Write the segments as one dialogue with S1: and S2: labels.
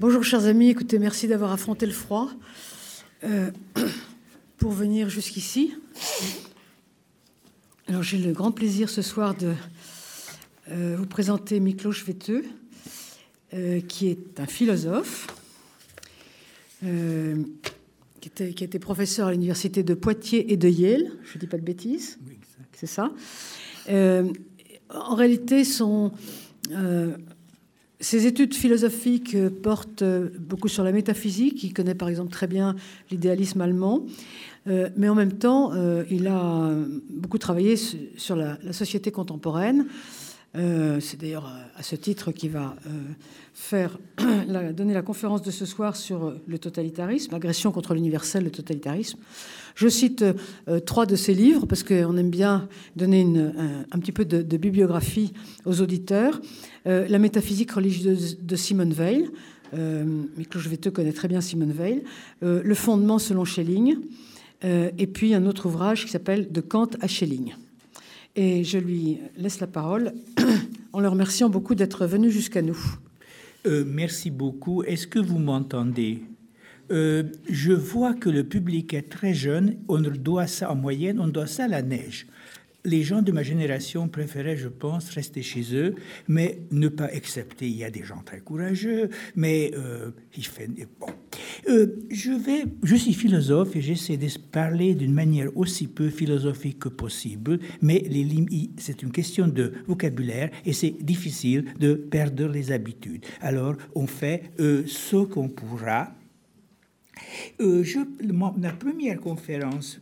S1: Bonjour chers amis, écoutez, merci d'avoir affronté le froid euh, pour venir jusqu'ici. Alors j'ai le grand plaisir ce soir de euh, vous présenter Miklos Veteux, euh, qui est un philosophe, qui, était, qui, a été professeur à l'université de Poitiers et de Yale, je ne dis pas de bêtises, c'est ça. en réalité, son ses études philosophiques euh, portent euh, beaucoup sur la métaphysique. Il connaît par exemple très bien l'idéalisme allemand. Euh, mais en même temps, il a beaucoup travaillé sur la, société contemporaine. C'est d'ailleurs à ce titre qu'il va faire donner la conférence de ce soir sur le totalitarisme, agression contre l'universel, le totalitarisme. Je cite trois de ses livres parce qu'on aime bien donner un, petit peu de, bibliographie aux auditeurs. Euh, la métaphysique religieuse de Simone Weil. Euh, je vais te connaître très bien Simone Weil. Euh, le fondement selon Schelling. Euh, et puis un autre ouvrage qui s'appelle De Kant à Schelling. Et je lui laisse la parole en le remerciant beaucoup d'être venu jusqu'à nous.
S2: merci beaucoup. Est-ce que vous m'entendez? Je vois que le public est très jeune. On doit ça en moyenne, on doit ça à la neige les gens de ma génération préféraient, je pense, rester chez eux, mais ne pas accepter. Il y a des gens très courageux, mais euh, il fait bon. Euh, je vais, je suis philosophe et j'essaie de parler d'une manière aussi peu philosophique que possible, mais les c'est une question de vocabulaire et c'est difficile de perdre les habitudes. Alors, on fait euh, ce qu'on pourra euh, je, la première conférence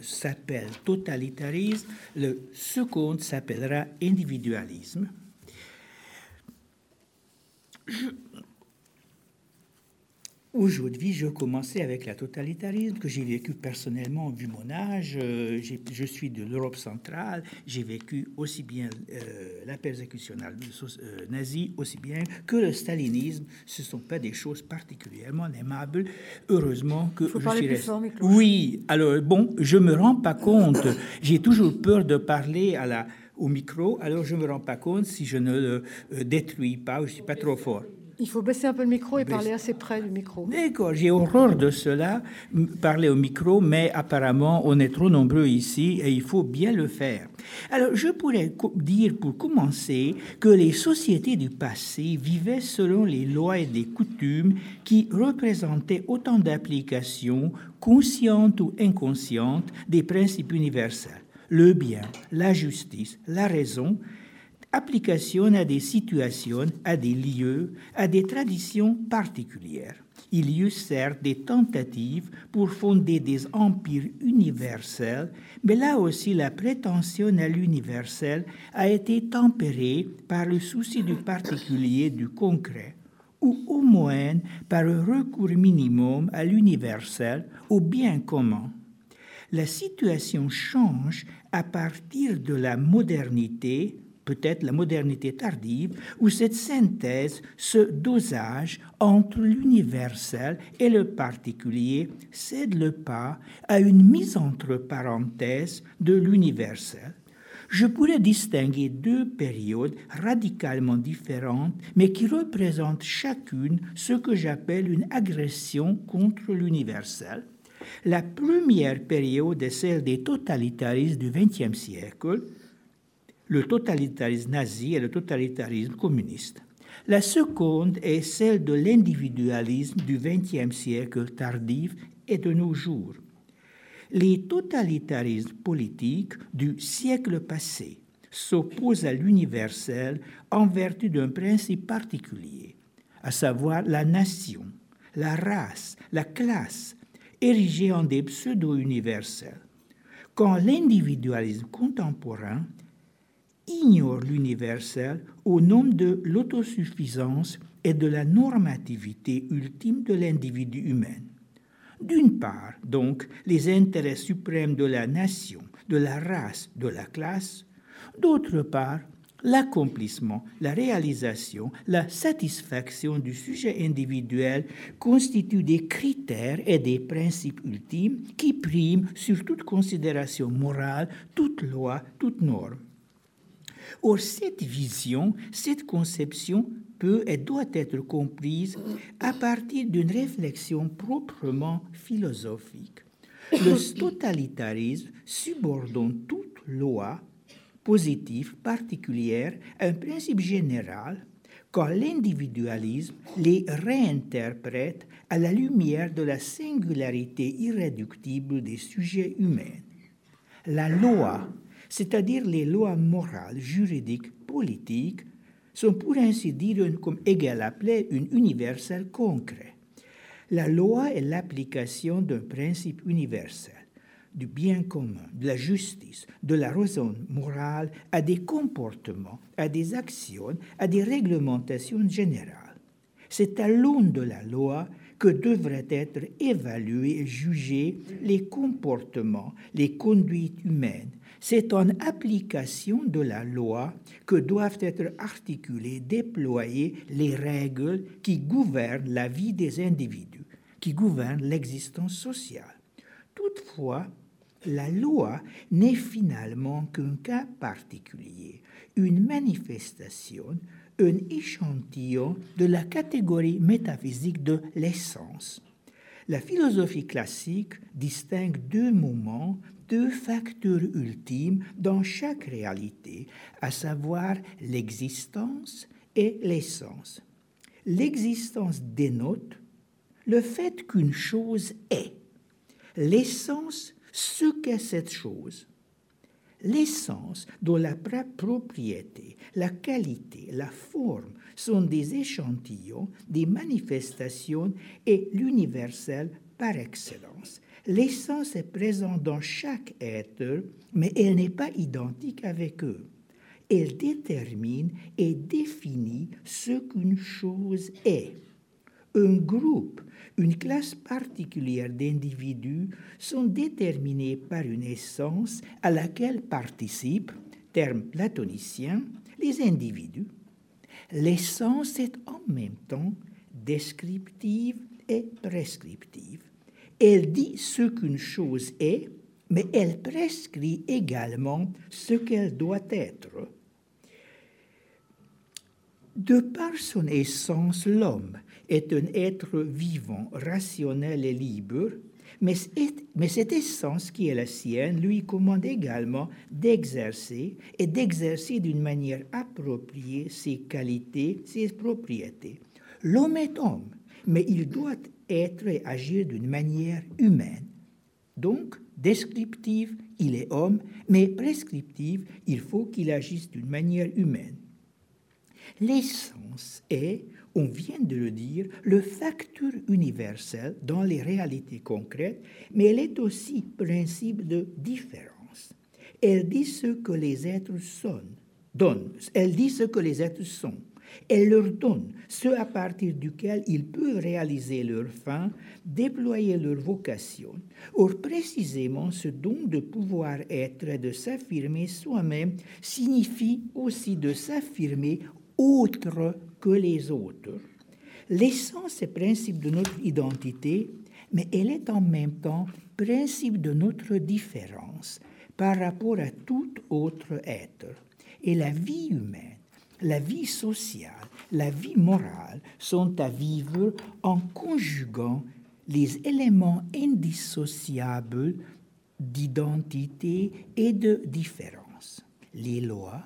S2: s'appelle totalitarisme, le second s'appellera individualisme. Aujourd'hui, je commençais avec la totalitarisme que j'ai vécu personnellement vu mon âge. Euh, je suis de l'Europe centrale. J'ai vécu aussi bien euh, la persécution euh, nazie, aussi bien que le stalinisme. Ce ne sont pas des choses particulièrement aimables. Heureusement que
S1: je suis
S2: resté.
S1: Oui,
S2: alors bon, je me rends pas compte. J'ai toujours peur de parler à la, au micro, alors je me rends pas compte si je ne le détruis pas ou je suis pas trop fort.
S1: Il faut baisser un peu le micro et parler assez près du micro.
S2: D'accord, j'ai horreur de cela, parler au micro, mais apparemment on est trop nombreux ici et il faut bien le faire. Alors je pourrais dire pour commencer que les sociétés du passé vivaient selon les lois et les coutumes qui représentaient autant d'applications conscientes ou inconscientes des principes universels. Le bien, la justice, la raison, application à des situations, à des lieux, à des traditions particulières. Il y eut certes des tentatives pour fonder des empires universels, mais là aussi la prétention à l'universel a été tempérée par le souci du particulier, du concret, ou au moins par un recours minimum à l'universel, au bien commun. La situation change à partir de la modernité peut-être la modernité tardive, où cette synthèse, ce dosage entre l'universel et le particulier cède le pas à une mise entre parenthèses de l'universel. Je pourrais distinguer deux périodes radicalement différentes, mais qui représentent chacune ce que j'appelle une agression contre l'universel. La première période est celle des totalitarismes du XXe siècle, le totalitarisme nazi et le totalitarisme communiste. La seconde est celle de l'individualisme du XXe siècle tardif et de nos jours. Les totalitarismes politiques du siècle passé s'opposent à l'universel en vertu d'un principe particulier, à savoir la nation, la race, la classe, érigés en des pseudo-universels. Quand l'individualisme contemporain ignore l'universel au nom de l'autosuffisance et de la normativité ultime de l'individu humain. D'une part, donc, les intérêts suprêmes de la nation, de la race, de la classe, d'autre part, l'accomplissement, la réalisation, la satisfaction du sujet individuel constituent des critères et des principes ultimes qui priment sur toute considération morale, toute loi, toute norme. Or, cette vision, cette conception peut et doit être comprise à partir d'une réflexion proprement philosophique. Le totalitarisme subordonne toute loi positive particulière à un principe général quand l'individualisme les réinterprète à la lumière de la singularité irréductible des sujets humains. La loi, c'est-à-dire les lois morales, juridiques, politiques, sont pour ainsi dire, comme Hegel appelait, une universelle concret. La loi est l'application d'un principe universel, du bien commun, de la justice, de la raison morale à des comportements, à des actions, à des réglementations générales. C'est à l'aune de la loi que devraient être évalués et jugés les comportements, les conduites humaines, c'est en application de la loi que doivent être articulées, déployées les règles qui gouvernent la vie des individus, qui gouvernent l'existence sociale. Toutefois, la loi n'est finalement qu'un cas particulier, une manifestation, un échantillon de la catégorie métaphysique de l'essence. La philosophie classique distingue deux moments deux facteurs ultimes dans chaque réalité, à savoir l'existence et l'essence. L'existence dénote le fait qu'une chose est, l'essence ce qu'est cette chose. L'essence dont la propriété, la qualité, la forme sont des échantillons, des manifestations et l'universel par excellence. L'essence est présente dans chaque être, mais elle n'est pas identique avec eux. Elle détermine et définit ce qu'une chose est. Un groupe, une classe particulière d'individus sont déterminés par une essence à laquelle participent, terme platonicien, les individus. L'essence est en même temps descriptive et prescriptive. Elle dit ce qu'une chose est, mais elle prescrit également ce qu'elle doit être. De par son essence, l'homme est un être vivant, rationnel et libre, mais, cette essence qui est la sienne lui commande également d'exercer et d'exercer d'une manière appropriée ses qualités, ses propriétés. L'homme est homme, mais il doit être et agir d'une manière humaine. Donc, descriptive, il est homme, mais prescriptive, il faut qu'il agisse d'une manière humaine. L'essence est, on vient de le dire, le facteur universel dans les réalités concrètes, mais elle est aussi principe de différence. Elle dit ce que les êtres sont, elle dit ce que les êtres sont. Elle leur donne ce à partir duquel ils peuvent réaliser leur fin, déployer leur vocation. Or, précisément, ce don de pouvoir être et de s'affirmer soi-même signifie aussi de s'affirmer autre que les autres. L'essence est principe de notre identité, mais elle est en même temps principe de notre différence par rapport à tout autre être. Et la vie humaine la vie sociale, la vie morale sont à vivre en conjuguant les éléments indissociables d'identité et de différence. Les lois,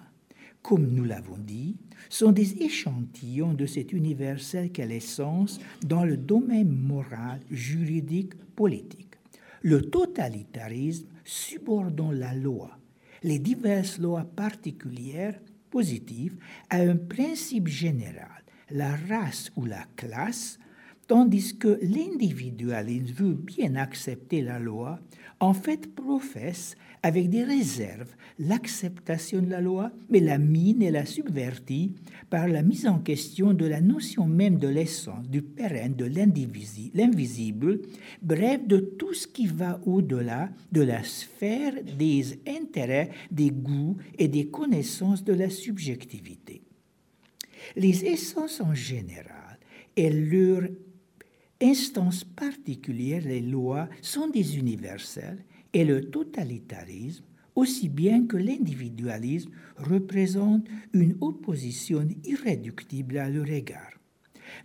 S2: comme nous l'avons dit, sont des échantillons de cet universel qu'est l'essence dans le domaine moral, juridique, politique. Le totalitarisme subordonne la loi, les diverses lois particulières positive à un principe général, la race ou la classe, tandis que l'individualisme veut bien accepter la loi, en fait professe avec des réserves l'acceptation de la loi, mais la mine et la subvertit par la mise en question de la notion même de l'essence, du pérenne, de l'invisible, bref, de tout ce qui va au-delà de la sphère des intérêts, des goûts et des connaissances de la subjectivité. Les essences en général et leur instance particulière, les lois, sont des universels et le totalitarisme aussi bien que l'individualisme représente une opposition irréductible à leur égard.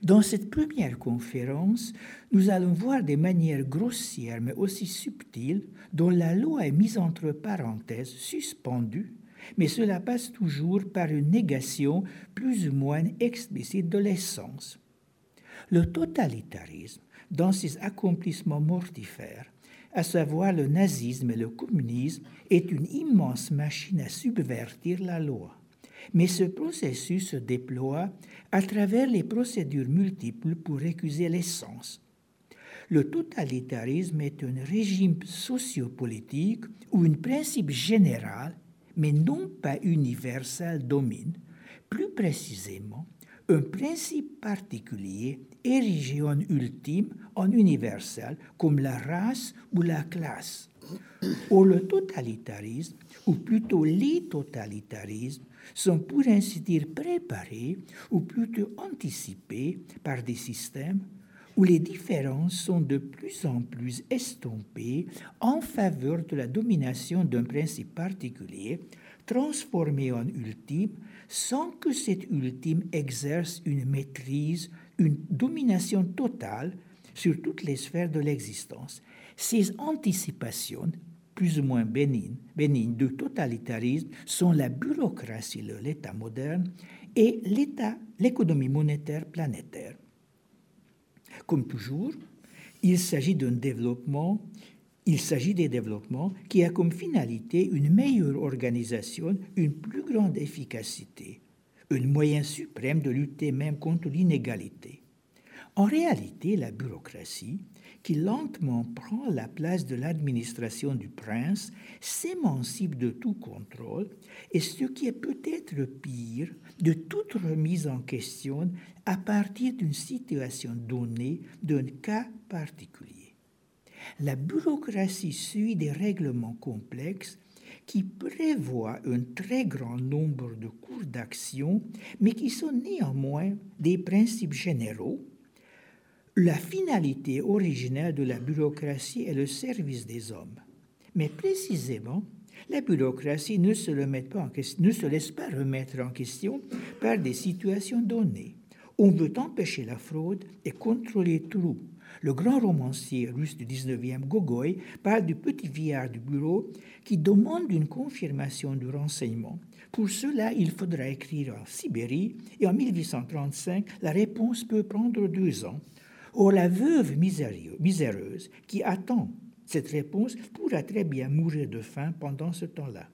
S2: Dans cette première conférence, nous allons voir des manières grossières mais aussi subtiles dont la loi est mise entre parenthèses, suspendue, mais cela passe toujours par une négation plus ou moins explicite de l'essence. Le totalitarisme, dans ses accomplissements mortifères, à savoir le nazisme et le communisme, est une immense machine à subvertir la loi. Mais ce processus se déploie à travers les procédures multiples pour récuser l'essence. Le totalitarisme est un régime sociopolitique où un principe général, mais non pas universel, domine. Plus précisément, un principe particulier érigé en ultime, en universel, comme la race ou la classe. Ou le totalitarisme, ou plutôt les totalitarismes, sont pour ainsi dire préparés, ou plutôt anticipés par des systèmes où les différences sont de plus en plus estompées en faveur de la domination d'un principe particulier, transformé en ultime, sans que cet ultime exerce une maîtrise, une domination totale sur toutes les sphères de l'existence. Ces anticipations, plus ou moins bénignes, bénignes du totalitarisme sont la bureaucratie de l'État moderne et l'économie monétaire planétaire. Comme toujours, il s'agit d'un développement il s'agit des développements qui a comme finalité une meilleure organisation, une plus grande efficacité, un moyen suprême de lutter même contre l'inégalité. En réalité, la bureaucratie, qui lentement prend la place de l'administration du prince, s'émancipe de tout contrôle, et ce qui est peut-être pire, de toute remise en question à partir d'une situation donnée, d'un cas particulier. La bureaucratie suit des règlements complexes qui prévoient un très grand nombre de cours d'action, mais qui sont néanmoins des principes généraux. La finalité originelle de la bureaucratie est le service des hommes. Mais précisément, la bureaucratie ne se laisse pas remettre en question par des situations données. On veut empêcher la fraude et contrôler tout le grand romancier russe du 19e, Gogoï, parle du petit vieillard du bureau qui demande une confirmation du renseignement. Pour cela, il faudra écrire en Sibérie et en 1835, la réponse peut prendre deux ans. Or, la veuve miséreuse qui attend cette réponse pourra très bien mourir de faim pendant ce temps-là.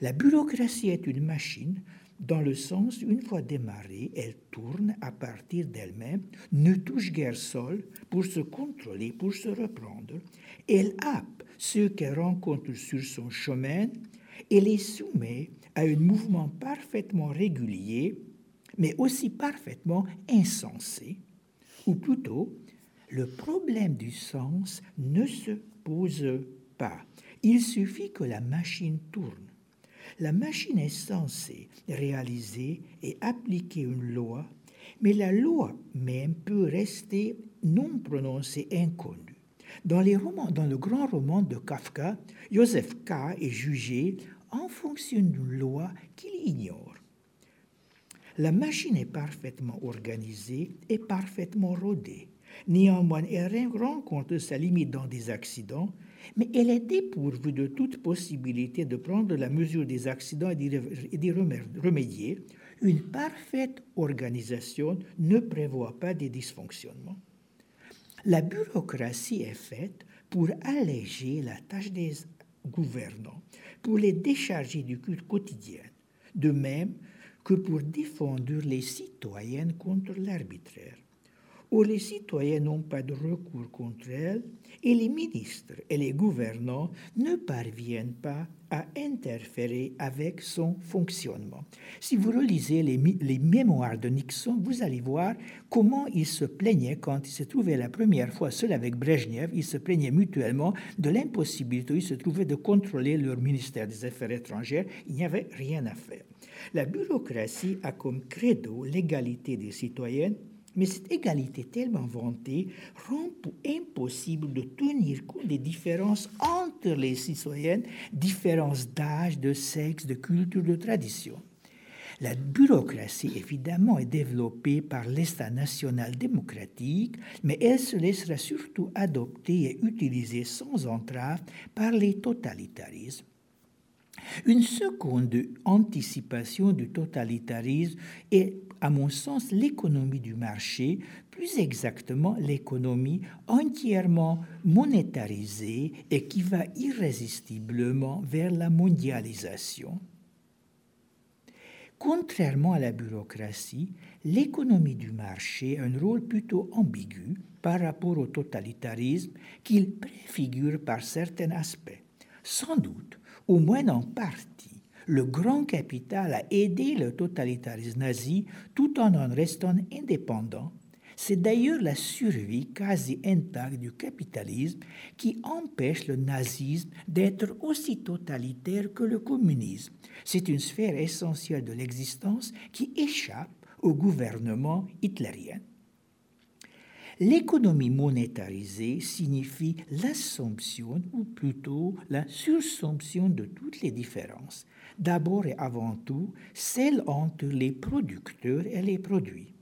S2: La bureaucratie est une machine dans le sens, une fois démarrée, elle tourne à partir d'elle-même, ne touche guère sol pour se contrôler, pour se reprendre. Elle happe ceux qu'elle rencontre sur son chemin et les soumet à un mouvement parfaitement régulier, mais aussi parfaitement insensé, ou plutôt, le problème du sens ne se pose pas. Il suffit que la machine tourne. La machine est censée réaliser et appliquer une loi, mais la loi même peut rester non prononcée inconnue. Dans, les romans, dans le grand roman de Kafka, Joseph K. est jugé en fonction d'une loi qu'il ignore. La machine est parfaitement organisée et parfaitement rodée. Néanmoins, elle rencontre sa limite dans des accidents mais elle est dépourvue de toute possibilité de prendre la mesure des accidents et d'y remédier. Une parfaite organisation ne prévoit pas des dysfonctionnements. La bureaucratie est faite pour alléger la tâche des gouvernants, pour les décharger du culte quotidien, de même que pour défendre les citoyennes contre l'arbitraire où les citoyens n'ont pas de recours contre elle et les ministres et les gouvernants ne parviennent pas à interférer avec son fonctionnement. Si vous relisez les, mémoires de Nixon, vous allez voir comment il se plaignait quand il se trouvait la première fois seul avec Brezhnev, ils se plaignaient mutuellement de l'impossibilité où ils se trouvaient de contrôler leur ministère des Affaires étrangères. Il n'y avait rien à faire. La bureaucratie a comme credo l'égalité des citoyens mais cette égalité tellement vantée rend impossible de tenir compte des différences entre les citoyennes différences d'âge, de sexe, de culture, de tradition. La bureaucratie, évidemment, est développée par l'État national démocratique, mais elle se laissera surtout adopter et utiliser sans entrave par les totalitarismes. Une seconde anticipation du totalitarisme est, à mon sens, l'économie du marché, plus exactement l'économie entièrement monétarisée et qui va irrésistiblement vers la mondialisation. Contrairement à la bureaucratie, l'économie du marché a un rôle plutôt ambigu par rapport au totalitarisme qu'il préfigure par certains aspects. Sans doute, au moins en partie, le grand capital a aidé le totalitarisme nazi tout en en restant indépendant. C'est d'ailleurs la survie quasi intacte du capitalisme qui empêche le nazisme d'être aussi totalitaire que le communisme. C'est une sphère essentielle de l'existence qui échappe au gouvernement hitlérien. L'économie monétarisée signifie l'assomption, ou plutôt la sursomption de toutes les différences, d'abord et avant tout celles entre les producteurs et les produits.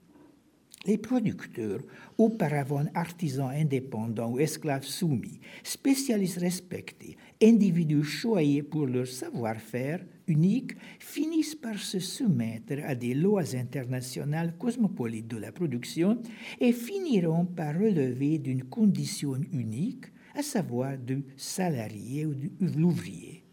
S2: Les producteurs, auparavant artisans indépendants ou esclaves soumis, spécialistes respectés, individus choyés pour leur savoir-faire unique, finissent par se soumettre à des lois internationales cosmopolites de la production et finiront par relever d'une condition unique, à savoir du salarié ou de l'ouvrier.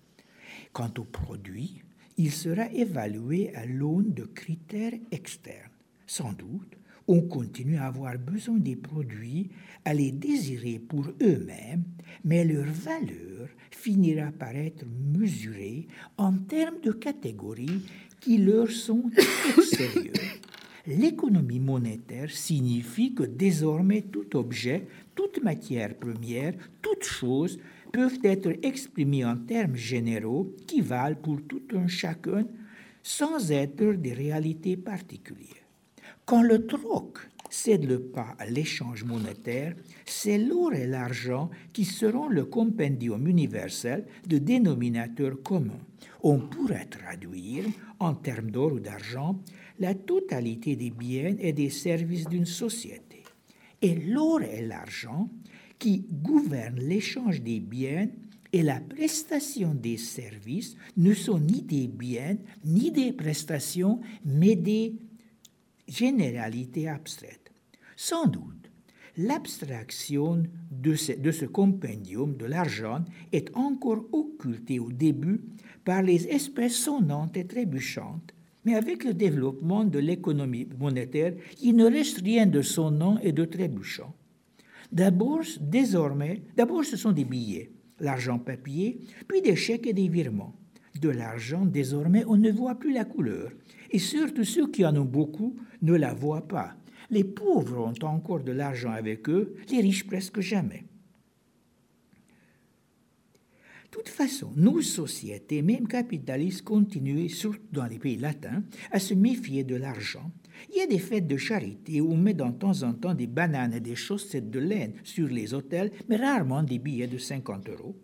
S2: Quant au produit, il sera évalué à l'aune de critères externes, sans doute on continue à avoir besoin des produits, à les désirer pour eux-mêmes, mais leur valeur finira par être mesurée en termes de catégories qui leur sont extérieures. L'économie monétaire signifie que désormais tout objet, toute matière première, toute chose peuvent être exprimées en termes généraux qui valent pour tout un chacun sans être des réalités particulières. Quand le troc cède le pas à l'échange monétaire, c'est l'or et l'argent qui seront le compendium universel de dénominateurs communs. On pourrait traduire, en termes d'or ou d'argent, la totalité des biens et des services d'une société. Et l'or et l'argent qui gouvernent l'échange des biens et la prestation des services ne sont ni des biens ni des prestations, mais des généralité abstraite. Sans doute, l'abstraction de ce, de ce compendium de l'argent est encore occultée au début par les espèces sonnantes et trébuchantes, mais avec le développement de l'économie monétaire, il ne reste rien de sonnant et de trébuchant. D'abord, désormais, d'abord ce sont des billets, l'argent papier, puis des chèques et des virements. De l'argent, désormais, on ne voit plus la couleur. Et surtout ceux qui en ont beaucoup ne la voient pas. Les pauvres ont encore de l'argent avec eux, les riches presque jamais. De toute façon, nos sociétés, même capitalistes, continuent, surtout dans les pays latins, à se méfier de l'argent. Il y a des fêtes de charité où on met de temps en temps des bananes et des chaussettes de laine sur les hôtels, mais rarement des billets de 50 euros.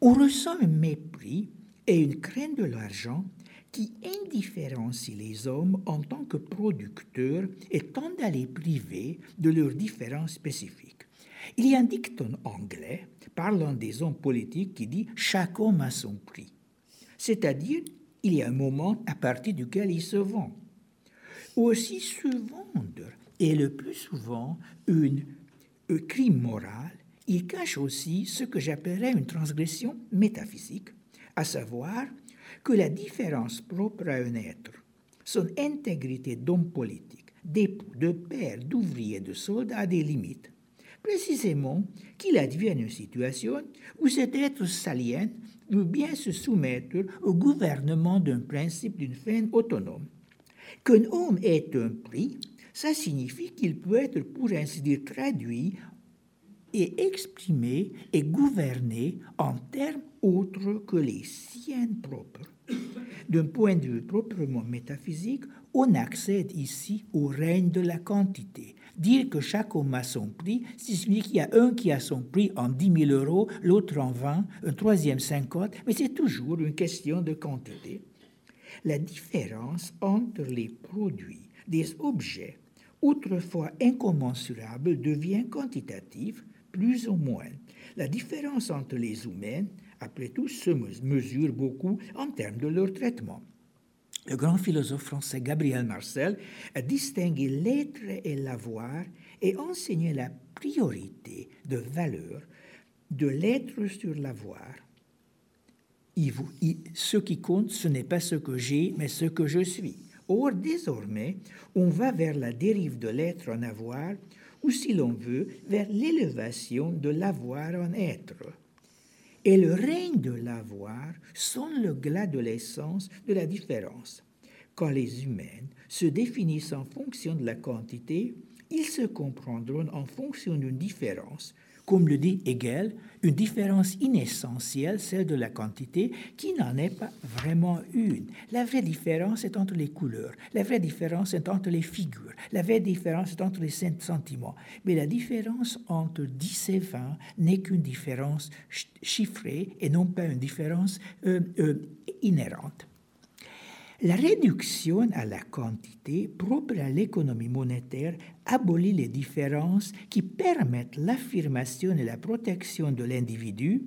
S2: On ressent un mépris et une crainte de l'argent qui indifférencie les hommes en tant que producteurs et tendent à les priver de leurs différences spécifiques. Il y a un dicton anglais parlant des hommes politiques qui dit chaque homme a son prix. C'est-à-dire, il y a un moment à partir duquel il se vend. Aussi, vendre est le plus souvent une, un crime moral. Il cache aussi ce que j'appellerais une transgression métaphysique, à savoir que la différence propre à un être, son intégrité d'homme politique, d'époux, de père, d'ouvrier, de soldat a des limites. Précisément qu'il advienne une situation où cet être salien veut bien se soumettre au gouvernement d'un principe d'une fin autonome. Qu'un homme ait un prix, ça signifie qu'il peut être, pour ainsi dire, traduit et exprimé et gouverné en termes autres que les siennes propres. D'un point de vue proprement métaphysique, on accède ici au règne de la quantité, Dire que chaque homme a son prix, signifie qu'il y a un qui a son prix en 10 000 euros, l'autre en 20, un troisième 50, mais c'est toujours une question de quantité. La différence entre les produits des objets autrefois incommensurables devient quantitative, plus ou moins. La différence entre les humains, après tout, se mesure beaucoup en termes de leur traitement. Le grand philosophe français Gabriel Marcel a distingué l'être et l'avoir et enseigné la priorité de valeur de l'être sur l'avoir. Ce qui compte, ce n'est pas ce que j'ai, mais ce que je suis. Or, désormais, on va vers la dérive de l'être en avoir, ou si l'on veut, vers l'élévation de l'avoir en être. Et le règne de l'avoir sonne le glas de l'essence de la différence. Quand les humains se définissent en fonction de la quantité, ils se comprendront en fonction d'une différence comme le dit Hegel, une différence inessentielle, celle de la quantité, qui n'en est pas vraiment une. La vraie différence est entre les couleurs, la vraie différence est entre les figures, la vraie différence est entre les sentiments. Mais la différence entre 10 et 20 n'est qu'une différence chiffrée et non pas une différence euh, euh, inhérente. La réduction à la quantité propre à l'économie monétaire abolit les différences qui permettent l'affirmation et la protection de l'individu,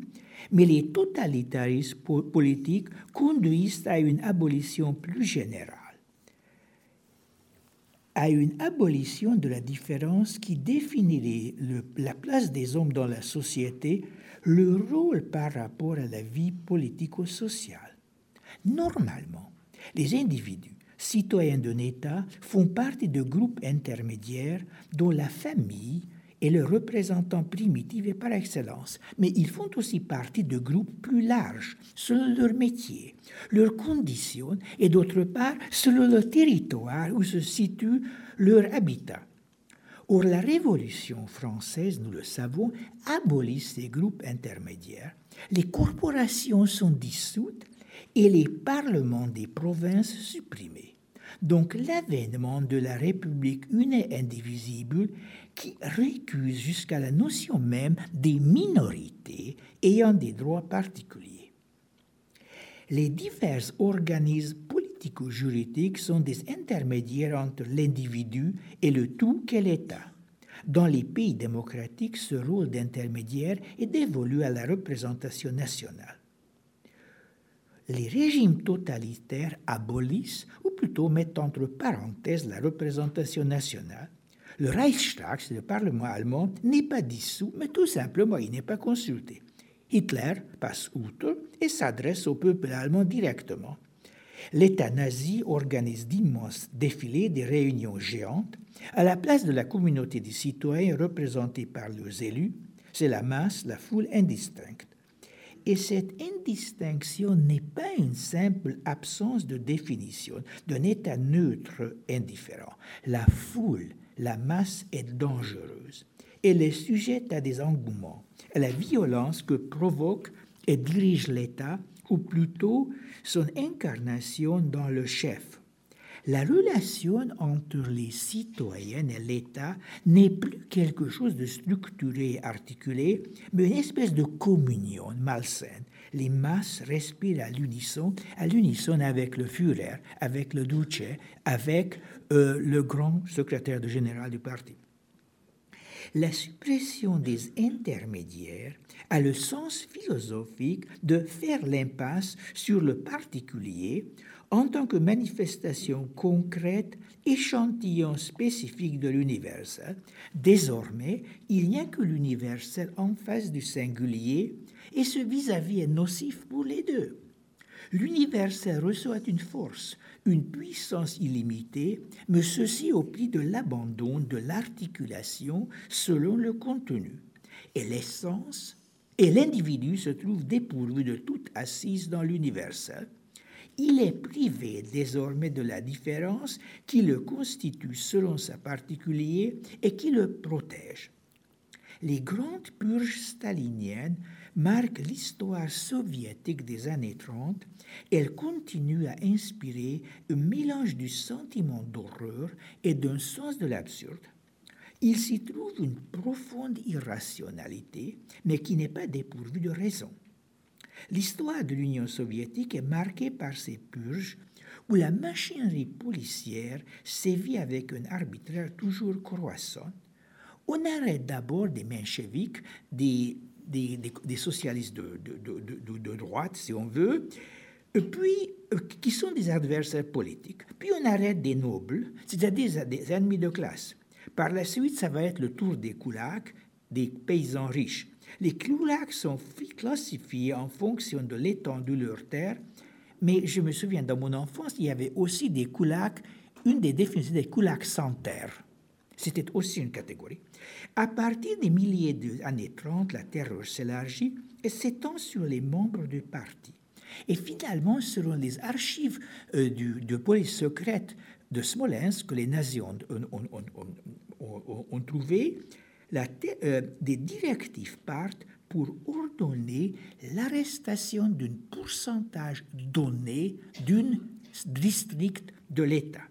S2: mais les totalitarismes politiques conduisent à une abolition plus générale à une abolition de la différence qui définirait la place des hommes dans la société, le rôle par rapport à la vie politico-sociale. Normalement, les individus, citoyens d'un État, font partie de groupes intermédiaires dont la famille est le représentant primitif et par excellence, mais ils font aussi partie de groupes plus larges selon leur métier, leurs conditions et d'autre part selon le territoire où se situe leur habitat. Or, la Révolution française, nous le savons, abolit ces groupes intermédiaires. Les corporations sont dissoutes et les parlements des provinces supprimés. Donc l'avènement de la République une et indivisible qui récuse jusqu'à la notion même des minorités ayant des droits particuliers. Les divers organismes politico-juridiques sont des intermédiaires entre l'individu et le tout qu'est l'État. Dans les pays démocratiques, ce rôle d'intermédiaire est dévolu à la représentation nationale les régimes totalitaires abolissent, ou plutôt mettent entre parenthèses la représentation nationale. Le Reichstag, le Parlement allemand, n'est pas dissous, mais tout simplement il n'est pas consulté. Hitler passe outre et s'adresse au peuple allemand directement. L'État nazi organise d'immenses défilés, des réunions géantes. À la place de la communauté des citoyens représentée par leurs élus, c'est la masse, la foule indistincte. Et cette indistinction n'est pas une simple absence de définition d'un état neutre indifférent. La foule, la masse est dangereuse. Elle est sujette à des engouements, à la violence que provoque et dirige l'État, ou plutôt son incarnation dans le chef, la relation entre les citoyens et l'État n'est plus quelque chose de structuré et articulé, mais une espèce de communion malsaine. Les masses respirent à l'unisson, à l'unisson avec le Führer, avec le Duce, avec euh, le grand secrétaire général du parti. La suppression des intermédiaires a le sens philosophique de faire l'impasse sur le particulier en tant que manifestation concrète, échantillon spécifique de l'universel. Désormais, il n'y a que l'universel en face du singulier, et ce vis-à-vis est nocif pour les deux. L'universel reçoit une force, une puissance illimitée, mais ceci au prix de l'abandon de l'articulation selon le contenu. Et l'essence et l'individu se trouvent dépourvus de toute assise dans l'universel il est privé désormais de la différence qui le constitue selon sa particulier et qui le protège. Les grandes purges staliniennes marquent l'histoire soviétique des années 30. Elles continuent à inspirer un mélange du sentiment d'horreur et d'un sens de l'absurde. il s'y trouve une profonde irrationalité, mais qui n'est pas dépourvue de raison. L'histoire de l'Union soviétique est marquée par ces purges où la machinerie policière sévit avec un arbitraire toujours croissant. On arrête d'abord des mencheviks, des, socialistes de, droite, si on veut, puis euh, qui sont des adversaires politiques. Puis on arrête des nobles, c'est-à-dire des ennemis de classe. Par la suite, ça va être le tour des koulaks, des paysans riches. Les koulaks sont classifiés en fonction de l'étendue de leur terre, mais je me souviens, dans mon enfance, il y avait aussi des koulaks, une des définitions des koulaks sans terre. C'était aussi une catégorie. À partir des milliers d'années 30, la terreur s'élargit et s'étend sur les membres du parti. Et finalement, selon les archives euh, de police secrète de Smolensk que les nazis ont, ont, trouvé, euh, des directives partent pour ordonner l'arrestation d'un pourcentage donné d'un district de l'État.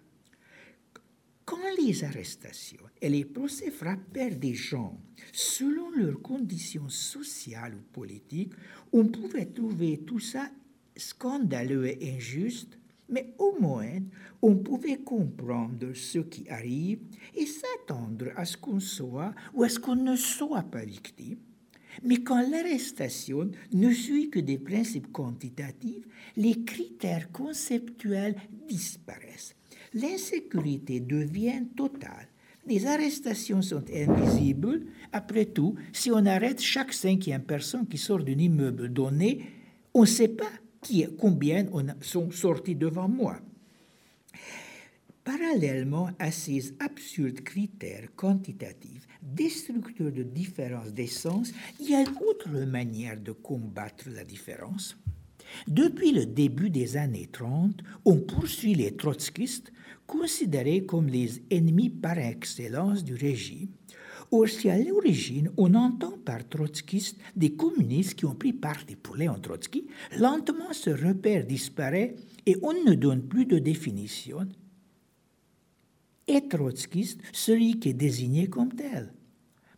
S2: Quand les arrestations et les procès frappèrent des gens selon leurs conditions sociales ou politiques, on pouvait trouver tout ça scandaleux et injuste, mais au moins on pouvait comprendre ce qui arrive et s'attendre à ce qu'on soit ou à ce qu'on ne soit pas victime. Mais quand l'arrestation ne suit que des principes quantitatifs, les critères conceptuels disparaissent. L'insécurité devient totale. Les arrestations sont invisibles. Après tout, si on arrête chaque cinquième personne qui sort d'un immeuble donné, on ne sait pas qui, combien sont sortis devant moi. Parallèlement à ces absurdes critères quantitatifs, destructeurs de différence d'essence, il y a une autre manière de combattre la différence. Depuis le début des années 30, on poursuit les trotskistes, considérés comme les ennemis par excellence du régime, Or, si à l'origine on entend par trotskistes des communistes qui ont pris parti pour Léon Trotsky, lentement ce repère disparaît et on ne donne plus de définition est trotskiste celui qui est désigné comme tel.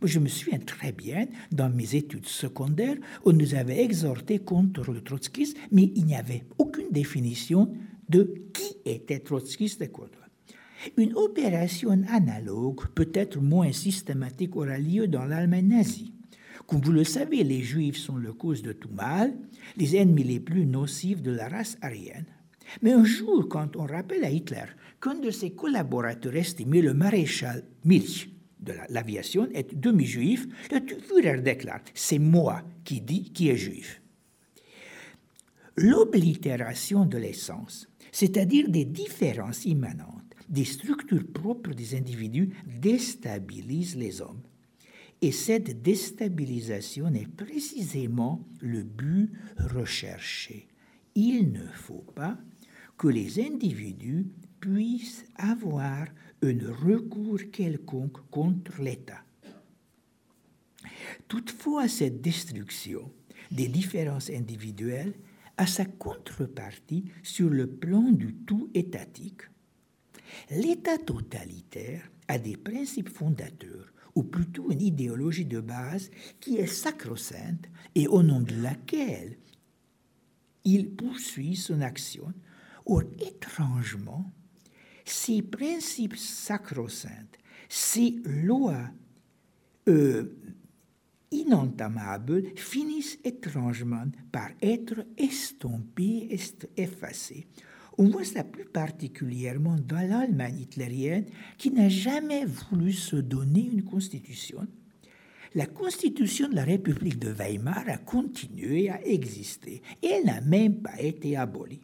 S2: Je me souviens très bien, dans mes études secondaires, on nous avait exhorté contre le trotskisme, mais il n'y avait aucune définition de qui était trotskiste et quoi. Une opération analogue, peut-être moins systématique, aura lieu dans l'Allemagne nazie. Comme vous le savez, les Juifs sont le cause de tout mal, les ennemis les plus nocifs de la race aryenne. Mais un jour, quand on rappelle à Hitler qu'un de ses collaborateurs estimé, le maréchal Milch de l'aviation, est demi-juif, le Führer déclare C'est moi qui dis qui est juif. L'oblitération de l'essence, c'est-à-dire des différences immanentes, des structures propres des individus, déstabilise les hommes. Et cette déstabilisation est précisément le but recherché. Il ne faut pas que les individus puissent avoir un recours quelconque contre l'État. Toutefois, cette destruction des différences individuelles a sa contrepartie sur le plan du tout étatique. L'État totalitaire a des principes fondateurs, ou plutôt une idéologie de base qui est sacro-sainte et au nom de laquelle il poursuit son action Or, étrangement, ces principes sacro-saints, ces lois euh, inentamables finissent étrangement par être estompées, effacées. On voit cela plus particulièrement dans l'Allemagne hitlérienne qui n'a jamais voulu se donner une constitution. La constitution de la République de Weimar a continué à exister et elle n'a même pas été abolie.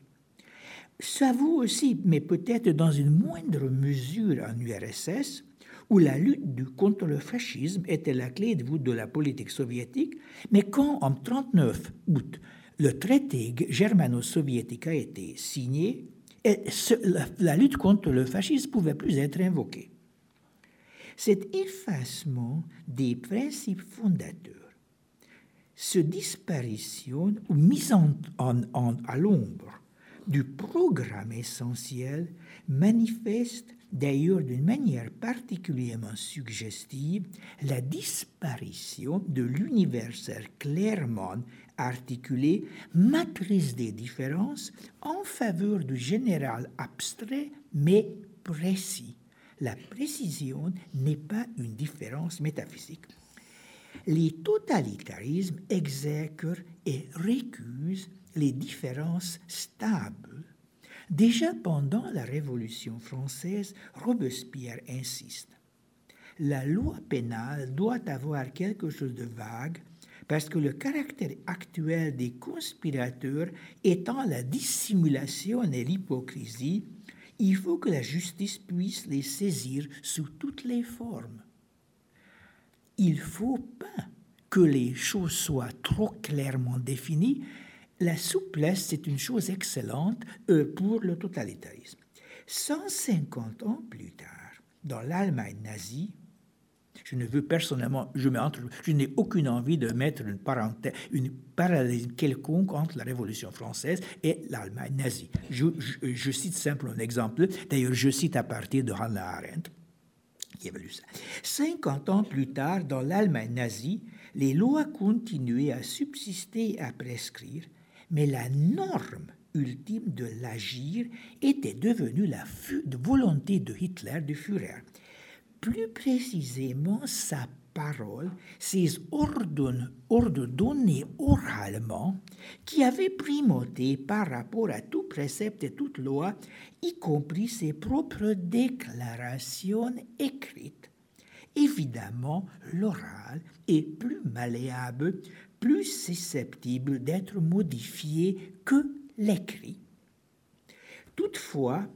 S2: Ça vaut aussi, mais peut-être dans une moindre mesure en URSS, où la lutte contre le fascisme était la clé de voûte de la politique soviétique, mais quand, en 39 août, le traité germano-soviétique a été signé, et la, lutte contre le fascisme pouvait plus être invoquée. Cet effacement des principes fondateurs, cette disparition ou mise en, en, à l'ombre du programme essentiel manifeste d'ailleurs d'une manière particulièrement suggestive la disparition de l'universel clairement articulé, matrice des différences, en faveur du général abstrait mais précis. La précision n'est pas une différence métaphysique. Les totalitarismes exècrent et récusent les différences stables Déjà pendant la Révolution française, Robespierre insiste. La loi pénale doit avoir quelque chose de vague parce que le caractère actuel des conspirateurs étant la dissimulation et l'hypocrisie, il faut que la justice puisse les saisir sous toutes les formes. Il ne faut pas que les choses soient trop clairement définies la souplesse, c'est une chose excellente euh, pour le totalitarisme. 150 ans plus tard, dans l'Allemagne nazie, je ne veux personnellement, je, n'ai aucune envie de mettre une parenthèse, une parallèle quelconque entre la Révolution française et l'Allemagne nazie. Je, cite simplement un exemple. D'ailleurs, je cite à partir de Hannah Arendt, qui avait lu ça. 50 ans plus tard, dans l'Allemagne nazie, les lois continuaient à subsister et à prescrire, mais la norme ultime de l'agir était devenue la volonté de Hitler, de Führer. Plus précisément, sa parole, ses ordres donnés oralement, qui avaient primauté par rapport à tout précepte et toute loi, y compris ses propres déclarations écrites. Évidemment, l'oral est plus malléable plus susceptible d'être modifié que l'écrit. Toutefois,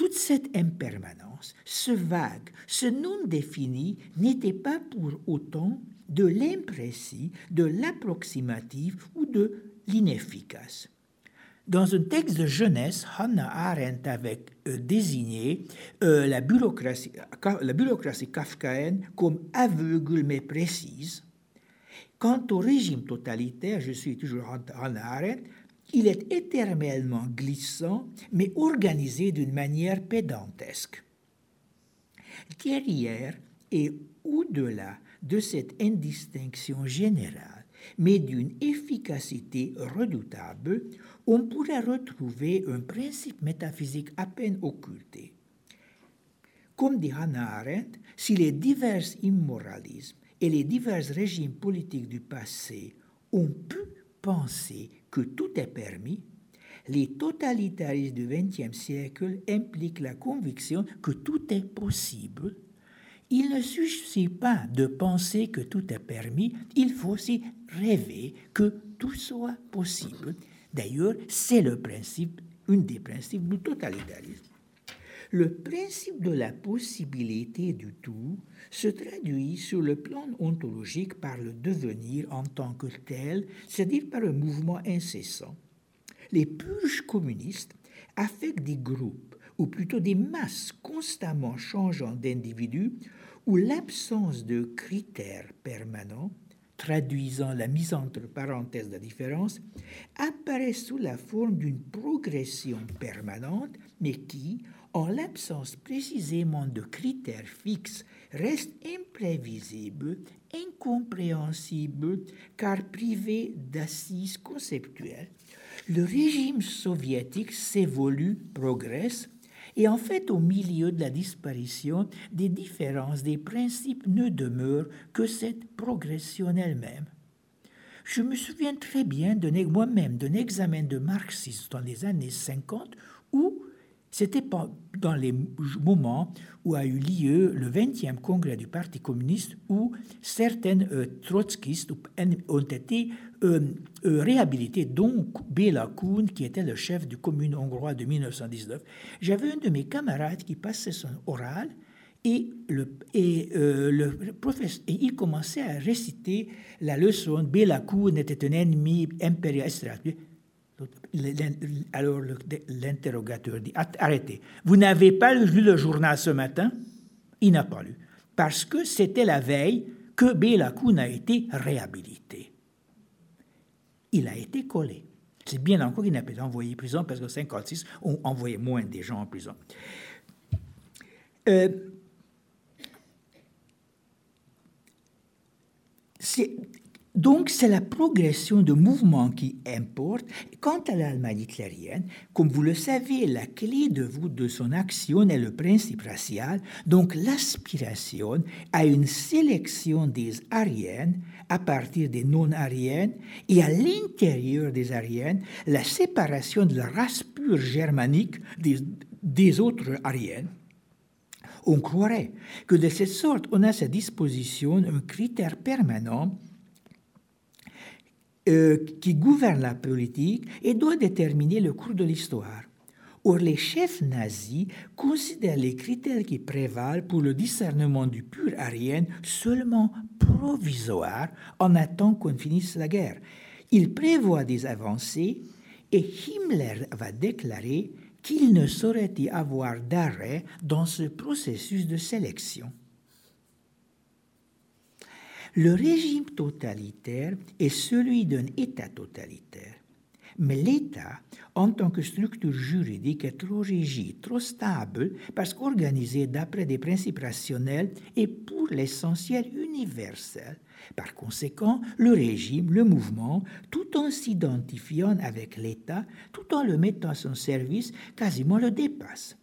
S2: toute cette impermanence, ce vague, ce non défini n'était pas pour autant de l'imprécis, de l'approximatif ou de l'inefficace. Dans un texte de jeunesse, Hannah Arendt avait euh, désigné euh, la, bureaucratie, la bureaucratie kafkaïenne comme aveugle mais précise, Quant au régime totalitaire, je suis toujours en arrêt, il est éternellement glissant, mais organisé d'une manière pédantesque. Derrière et au-delà de cette indistinction générale, mais d'une efficacité redoutable, on pourrait retrouver un principe métaphysique à peine occulté. Comme dit Hannah Arendt, si les divers immoralismes et les divers régimes politiques du passé ont pu penser que tout est permis, les totalitarismes du XXe siècle impliquent la conviction que tout est possible. Il ne suffit pas de penser que tout est permis, il faut aussi rêver que tout soit possible. D'ailleurs, c'est le principe, un des principes du totalitarisme. Le principe de la possibilité du tout se traduit sur le plan ontologique par le devenir en tant que tel, c'est-à-dire par un mouvement incessant. Les purges communistes affectent des groupes, ou plutôt des masses constamment changeant d'individus, où l'absence de critères permanents traduisant la mise entre parenthèses de la différence, apparaît sous la forme d'une progression permanente, mais qui, en l'absence précisément de critères fixes, reste imprévisible, incompréhensible, car privé d'assises conceptuelles. Le régime soviétique s'évolue, progresse, et en fait, au milieu de la disparition des différences des principes ne demeure que cette progression elle-même. Je me souviens très bien moi-même d'un examen de marxisme dans les années 50 où c'était dans les moments où a eu lieu le 20e congrès du Parti communiste où certains euh, trotskistes ont été euh, euh, réhabilités, dont Béla Kuhn, qui était le chef du commune hongrois de 1919. J'avais un de mes camarades qui passait son oral et, le, et, il commençait à réciter la leçon Béla Kuhn était un ennemi impérial, etc. Alors l'interrogateur dit Arrêtez, vous n'avez pas lu le journal ce matin? Il n'a pas lu. Parce que c'était la veille que Béla a été réhabilité. Il a été collé. C'est bien encore qu'il n'a pas été envoyé en prison parce que 56, on envoyait moins des gens en prison. Euh, donc, c'est la progression de mouvements qui importe. Quant à l'Allemagne hitlérienne, comme vous le savez, la clé de voûte de son action est le principe racial, donc l'aspiration à une sélection des ariennes à partir des non-ariennes et à l'intérieur des ariennes, la séparation de la race pure germanique des, autres ariennes. On croirait que de cette sorte, on a à sa disposition un critère permanent euh, qui gouverne la politique et doit déterminer le cours de l'histoire. Or, les chefs nazis considèrent les critères qui prévalent pour le discernement du pur arien seulement provisoires en attendant qu'on finisse la guerre. Ils prévoient des avancées et Himmler va déclarer qu'il ne saurait y avoir d'arrêt dans ce processus de sélection. Le régime totalitaire est celui d'un État totalitaire. Mais l'État, en tant que structure juridique, est trop rigide, trop stable, parce qu'organisé d'après des principes rationnels et pour l'essentiel universel. Par conséquent, le régime, le mouvement, tout en s'identifiant avec l'État, tout en le mettant à son service, quasiment le dépasse.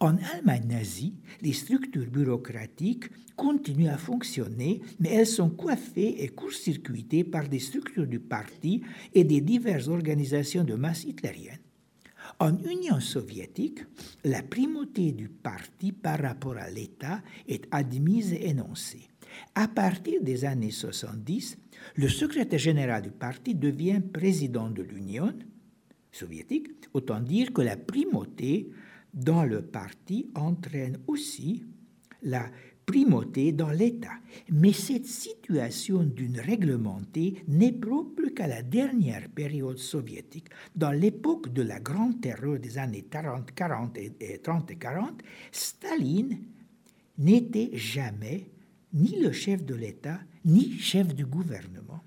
S2: En Allemagne nazie, les structures bureaucratiques continuent à fonctionner, mais elles sont coiffées et court-circuitées par des structures du parti et des diverses organisations de masse hitlériennes. En Union soviétique, la primauté du parti par rapport à l'État est admise et énoncée. À partir des années 70, le secrétaire général du parti devient président de l'Union soviétique, autant dire que la primauté dans le parti entraîne aussi la primauté dans l'État. Mais cette situation d'une réglementée n'est propre qu'à la dernière période soviétique. Dans l'époque de la grande terreur des années 30, 40 et 30 et 40, Staline n'était jamais ni le chef de l'État, ni chef du gouvernement.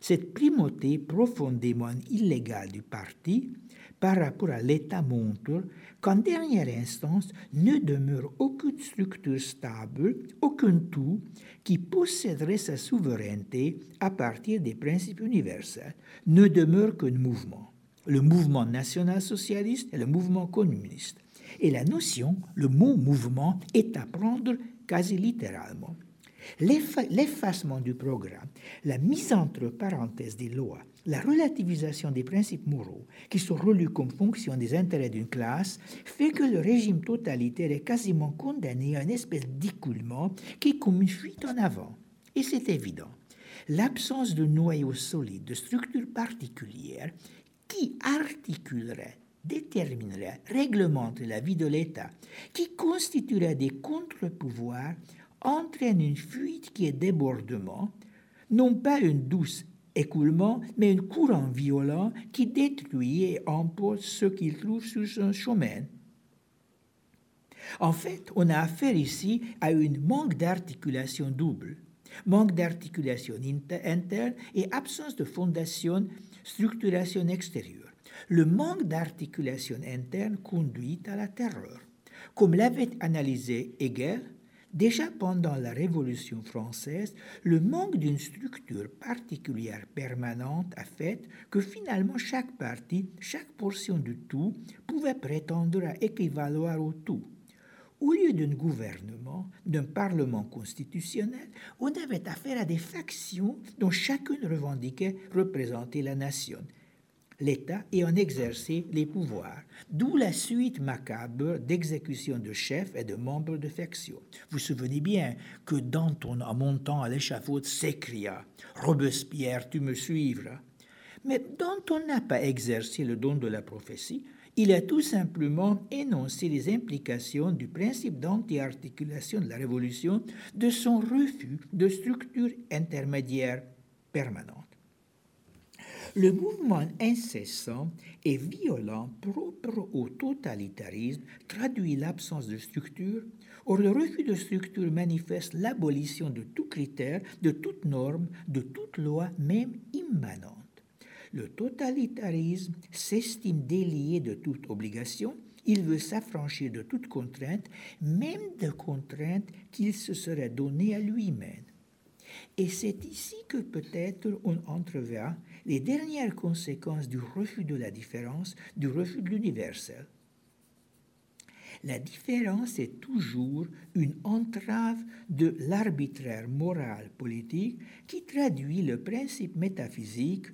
S2: Cette primauté profondément illégale du parti par rapport à l'État montre qu'en dernière instance ne demeure aucune structure stable, aucun tout qui posséderait sa souveraineté à partir des principes universels, ne demeure qu'un mouvement, le mouvement national-socialiste et le mouvement communiste. Et la notion, le mot mouvement, est à prendre quasi littéralement. L'effacement du programme, la mise entre parenthèses des lois, la relativisation des principes moraux qui sont relus comme fonction des intérêts d'une classe fait que le régime totalitaire est quasiment condamné à une espèce d'écoulement qui est comme une fuite en avant. Et c'est évident. L'absence de noyau solide, de structure particulière qui articulerait, déterminerait, réglementerait la vie de l'État, qui constituerait des contre-pouvoirs, entraîne une fuite qui est débordement, non pas une douce écoulement, mais un courant violent qui détruit et emporte ce qu'il trouve sur son chemin. En fait, on a affaire ici à un manque d'articulation double, manque d'articulation interne et absence de fondation, structuration extérieure. Le manque d'articulation interne conduit à la terreur. Comme l'avait analysé Hegel, Déjà pendant la Révolution française, le manque d'une structure particulière permanente a fait que finalement chaque partie, chaque portion du tout pouvait prétendre à équivaloir au tout. Au lieu d'un gouvernement, d'un parlement constitutionnel, on avait affaire à des factions dont chacune revendiquait représenter la nation l'État et en exercer les pouvoirs, d'où la suite macabre d'exécutions de chefs et de membres de factions. Vous souvenez bien que Danton, en montant à l'échafaud, s'écria Robespierre, tu me suivras. Mais Danton n'a pas exercé le don de la prophétie, il a tout simplement énoncé les implications du principe d'anti-articulation de la Révolution, de son refus de structure intermédiaire permanente. Le mouvement incessant et violent propre au totalitarisme traduit l'absence de structure. Or, le refus de structure manifeste l'abolition de tout critère, de toute norme, de toute loi, même immanente. Le totalitarisme s'estime délié de toute obligation, il veut s'affranchir de toute contrainte, même de contraintes qu'il se serait données à lui-même. Et c'est ici que peut-être on entreverra les dernières conséquences du refus de la différence, du refus de l'universel. La différence est toujours une entrave de l'arbitraire moral politique qui traduit le principe métaphysique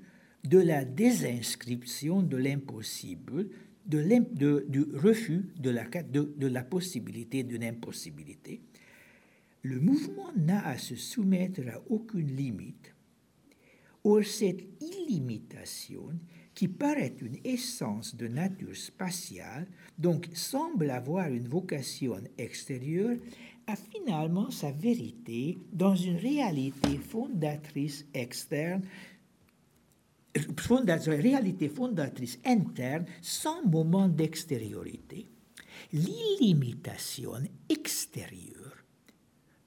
S2: de la désinscription de l'impossible, de du refus de la, de la possibilité d'une impossibilité. Le mouvement n'a à se soumettre à aucune limite. Or, cette illimitation qui paraît une essence de nature spatiale, donc semble avoir une vocation extérieure, a finalement sa vérité dans une réalité fondatrice externe, fondatrice, réalité fondatrice interne sans moment d'extériorité. L'illimitation extérieure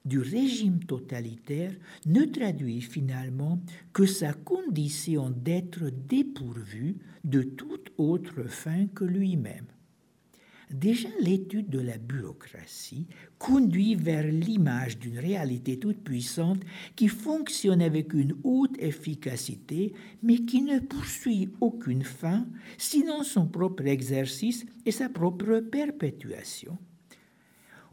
S2: du régime totalitaire ne traduit finalement que sa condition d'être dépourvu de toute autre fin que lui-même. Déjà l'étude de la bureaucratie conduit vers l'image d'une réalité toute puissante qui fonctionne avec une haute efficacité, mais qui ne poursuit aucune fin, sinon son propre exercice et sa propre perpétuation.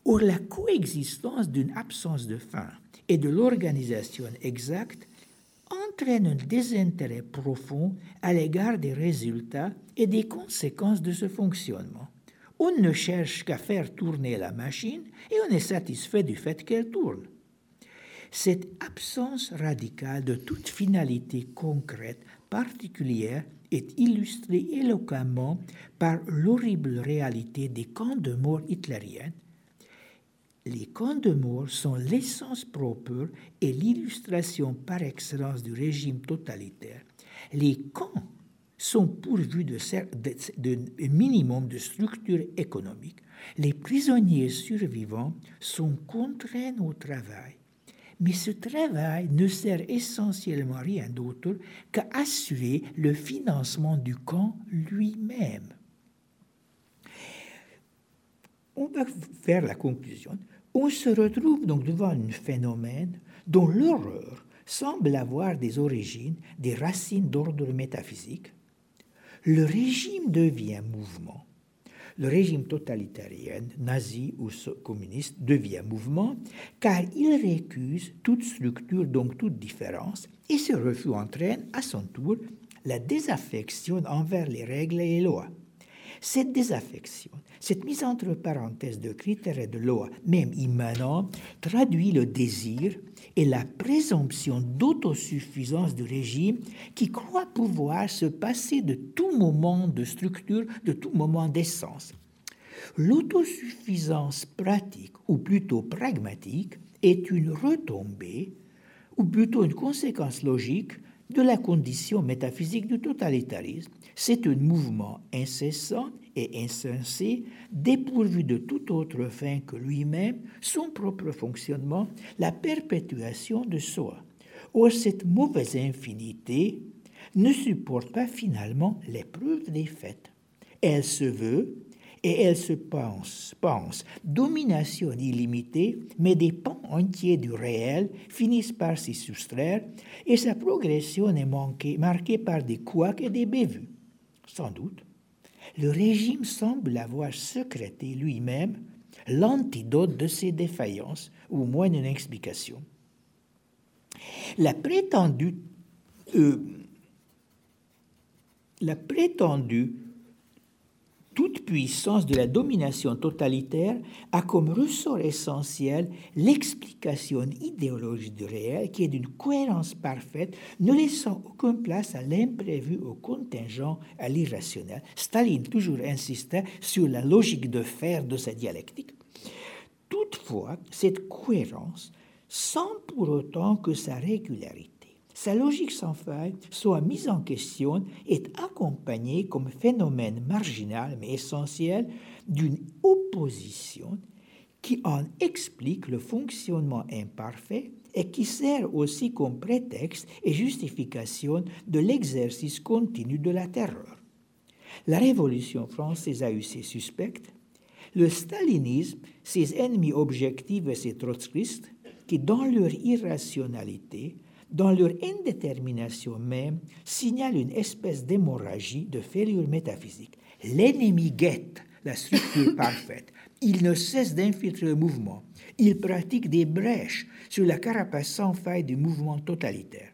S2: Or, la coexistence d'une absence de fin et de l'organisation exacte entraîne un désintérêt profond à l'égard des résultats et des conséquences de ce fonctionnement. On ne cherche qu'à faire tourner la machine et on est satisfait du fait qu'elle tourne. Cette absence radicale de toute finalité concrète particulière est illustrée éloquemment par l'horrible réalité des camps de mort hitlériens les camps de mort sont l'essence propre et l'illustration par excellence du régime totalitaire. Les camps sont pourvus de, minimum de structure économique. Les prisonniers survivants sont contraints au travail. Mais ce travail ne sert essentiellement rien d'autre qu'à assurer le financement du camp lui-même. On va faire la conclusion. On se retrouve donc devant un phénomène dont l'horreur semble avoir des origines, des racines d'ordre métaphysique. Le régime devient mouvement. Le régime totalitarien, nazi ou communiste, devient mouvement car il récuse toute structure, donc toute différence, et ce refus entraîne à son tour la désaffection envers les règles et les lois. Cette désaffection, cette mise entre parenthèses de critères et de lois, même immanents, traduit le désir et la présomption d'autosuffisance du régime qui croit pouvoir se passer de tout moment de structure, de tout moment d'essence. L'autosuffisance pratique, ou plutôt pragmatique, est une retombée, ou plutôt une conséquence logique, de la condition métaphysique du totalitarisme c'est un mouvement incessant et insensé, dépourvu de toute autre fin que lui-même, son propre fonctionnement, la perpétuation de soi. Or, cette mauvaise infinité ne supporte pas finalement l'épreuve des faits. Elle se veut et elle se pense, pense domination illimitée, mais des pans entiers du réel finissent par s'y soustraire et sa progression est marquée par des couacs et des bévues. Sans doute, le régime semble avoir secrété lui-même l'antidote de ces défaillances, ou au moins une explication. La prétendue, euh, la prétendue toute puissance de la domination totalitaire a comme ressort essentiel l'explication idéologique du réel qui est d'une cohérence parfaite, ne laissant aucune place à l'imprévu, au contingent, à l'irrationnel. Staline toujours insistait sur la logique de fer de sa dialectique. Toutefois, cette cohérence, sans pour autant que sa régularité, sa logique sans faille soit mise en question est accompagnée comme phénomène marginal mais essentiel d'une opposition qui en explique le fonctionnement imparfait et qui sert aussi comme prétexte et justification de l'exercice continu de la terreur. La Révolution française a eu ses suspects, le stalinisme, ses ennemis objectifs et ses trotskistes, qui, dans leur irrationalité, dans leur indétermination même, signalent une espèce d'hémorragie de fêlure métaphysique. L'ennemi guette la structure parfaite. Il ne cesse d'infiltrer le mouvement. Il pratique des brèches sur la carapace sans faille du mouvement totalitaire.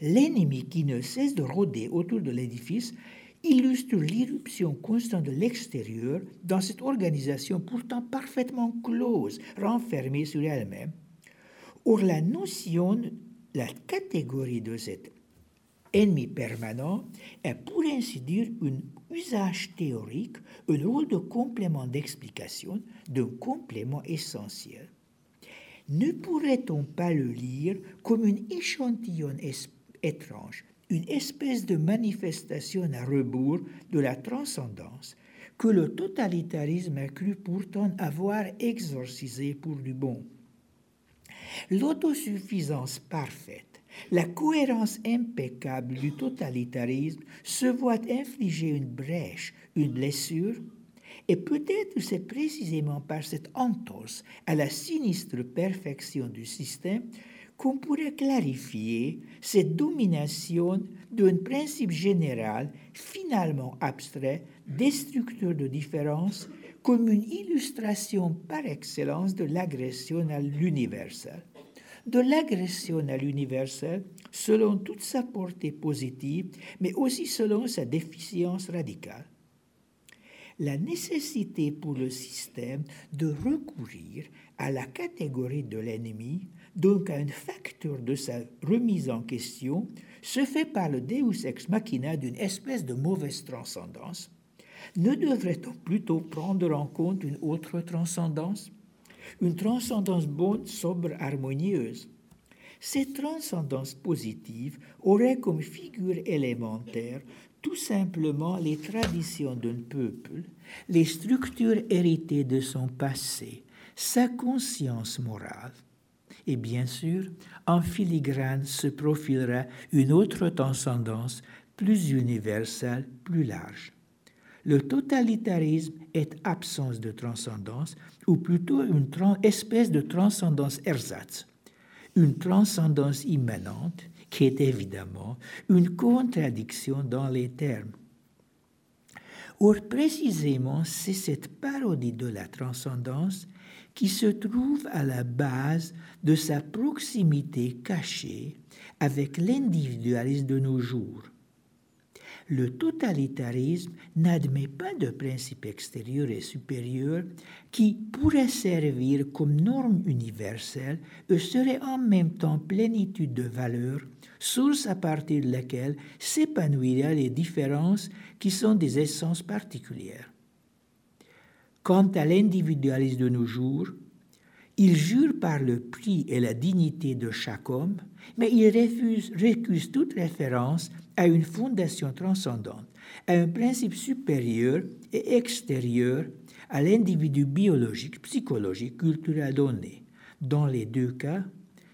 S2: L'ennemi qui ne cesse de rôder autour de l'édifice illustre l'irruption constante de l'extérieur dans cette organisation pourtant parfaitement close, renfermée sur elle-même. Or, la notion, la catégorie de cet ennemi permanent est pour ainsi dire un usage théorique, un rôle de complément d'explication, d'un complément essentiel. Ne pourrait-on pas le lire comme une échantillon étrange une espèce de manifestation à rebours de la transcendance que le totalitarisme a cru pourtant avoir exorcisé pour du bon? L'autosuffisance parfaite, la cohérence impeccable du totalitarisme se voit infliger une brèche, une blessure, et peut-être c'est précisément par cette entorse à la sinistre perfection du système qu'on pourrait clarifier cette domination d'un principe général finalement abstrait, destructeur de différence, comme une illustration par excellence de l'agression à l'universel. De l'agression à l'universel selon toute sa portée positive, mais aussi selon sa déficience radicale la nécessité pour le système de recourir à la catégorie de l'ennemi donc à un facteur de sa remise en question, se fait par le deus ex machina d'une espèce de mauvaise transcendance. Ne devrait-on plutôt prendre en compte une autre transcendance? Une transcendance bonne, sobre, harmonieuse. Cette transcendance positive aurait comme figure élémentaire tout simplement les traditions d'un peuple, les structures héritées de son passé, sa conscience morale, et bien sûr, en filigrane se profilera une autre transcendance plus universelle, plus large. Le totalitarisme est absence de transcendance, ou plutôt une espèce de transcendance ersatz, une transcendance immanente qui est évidemment une contradiction dans les termes. Or, précisément, c'est cette parodie de la transcendance qui se trouve à la base de sa proximité cachée avec l'individualisme de nos jours. Le totalitarisme n'admet pas de principe extérieur et supérieur qui pourrait servir comme norme universelle et serait en même temps plénitude de valeurs, source à partir de laquelle s'épanouiraient les différences qui sont des essences particulières. Quant à l'individualisme de nos jours, il jure par le prix et la dignité de chaque homme, mais il refuse, récuse toute référence à une fondation transcendante, à un principe supérieur et extérieur à l'individu biologique, psychologique, culturel donné. Dans les deux cas,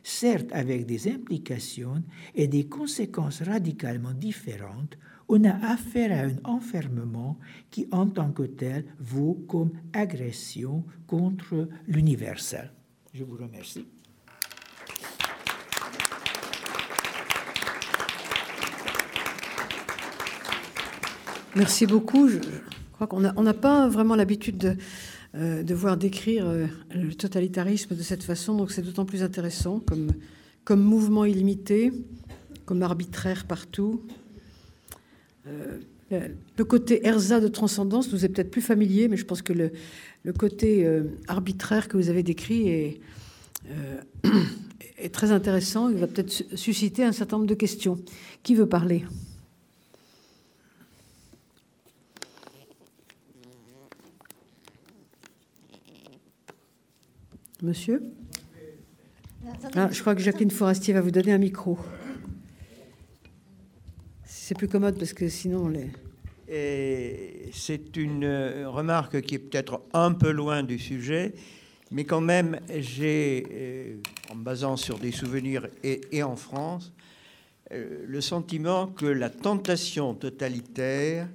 S2: certes avec des implications et des conséquences radicalement différentes, on a affaire à un enfermement qui, en tant que tel, vaut comme agression contre l'universel. Je vous remercie.
S1: Merci beaucoup. Je crois qu'on n'a pas vraiment l'habitude de, euh, voir décrire euh, le totalitarisme de cette façon, donc c'est d'autant plus intéressant comme, mouvement illimité, comme arbitraire partout, le côté erza de transcendance nous est peut-être plus familier, mais je pense que le, le côté euh, arbitraire que vous avez décrit est, euh, est très intéressant. Il va peut-être susciter un certain nombre de questions. Qui veut parler? Monsieur? Ah, Je crois que Jacqueline Forestier va vous donner un micro. C'est plus commode parce que sinon les...
S3: C'est une euh, remarque qui est peut-être un peu loin du sujet, mais quand même, j'ai, euh, en me basant sur des souvenirs et, en France, euh, le sentiment que la tentation totalitaire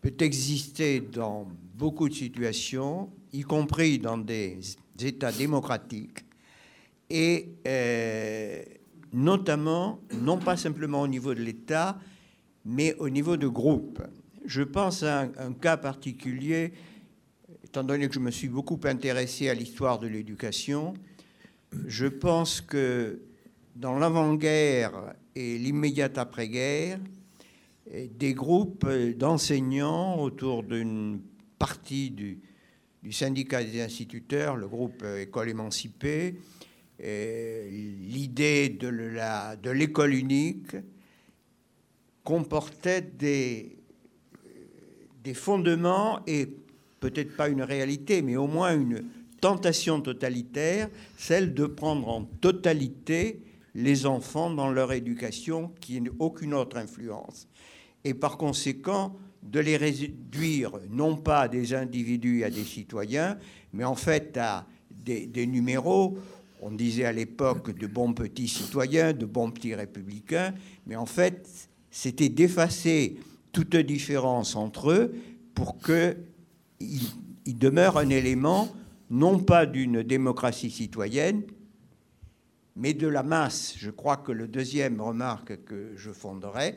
S3: peut exister dans beaucoup de situations, y compris dans des États démocratiques, et notamment, non pas simplement au niveau de l'État, mais au niveau de groupes. Je pense à un, cas particulier, étant donné que je me suis beaucoup intéressé à l'histoire de l'éducation, je pense que dans l'avant-guerre et l'immédiate après-guerre, des groupes d'enseignants autour d'une partie du, du, syndicat des instituteurs, le groupe École émancipée, l'idée de l'école unique comportait des, des fondements et peut-être pas une réalité, mais au moins une tentation totalitaire, celle de prendre en totalité les enfants dans leur éducation qui n'a aucune autre influence. Et par conséquent, de les réduire non pas à des individus, à des citoyens, mais en fait à des numéros on disait à l'époque de bons petits citoyens, de bons petits républicains, mais en fait, c'était d'effacer toute différence entre eux pour qu'il il demeure un élément non pas d'une démocratie citoyenne, mais de la masse. Je crois que le deuxième remarque que je fonderai,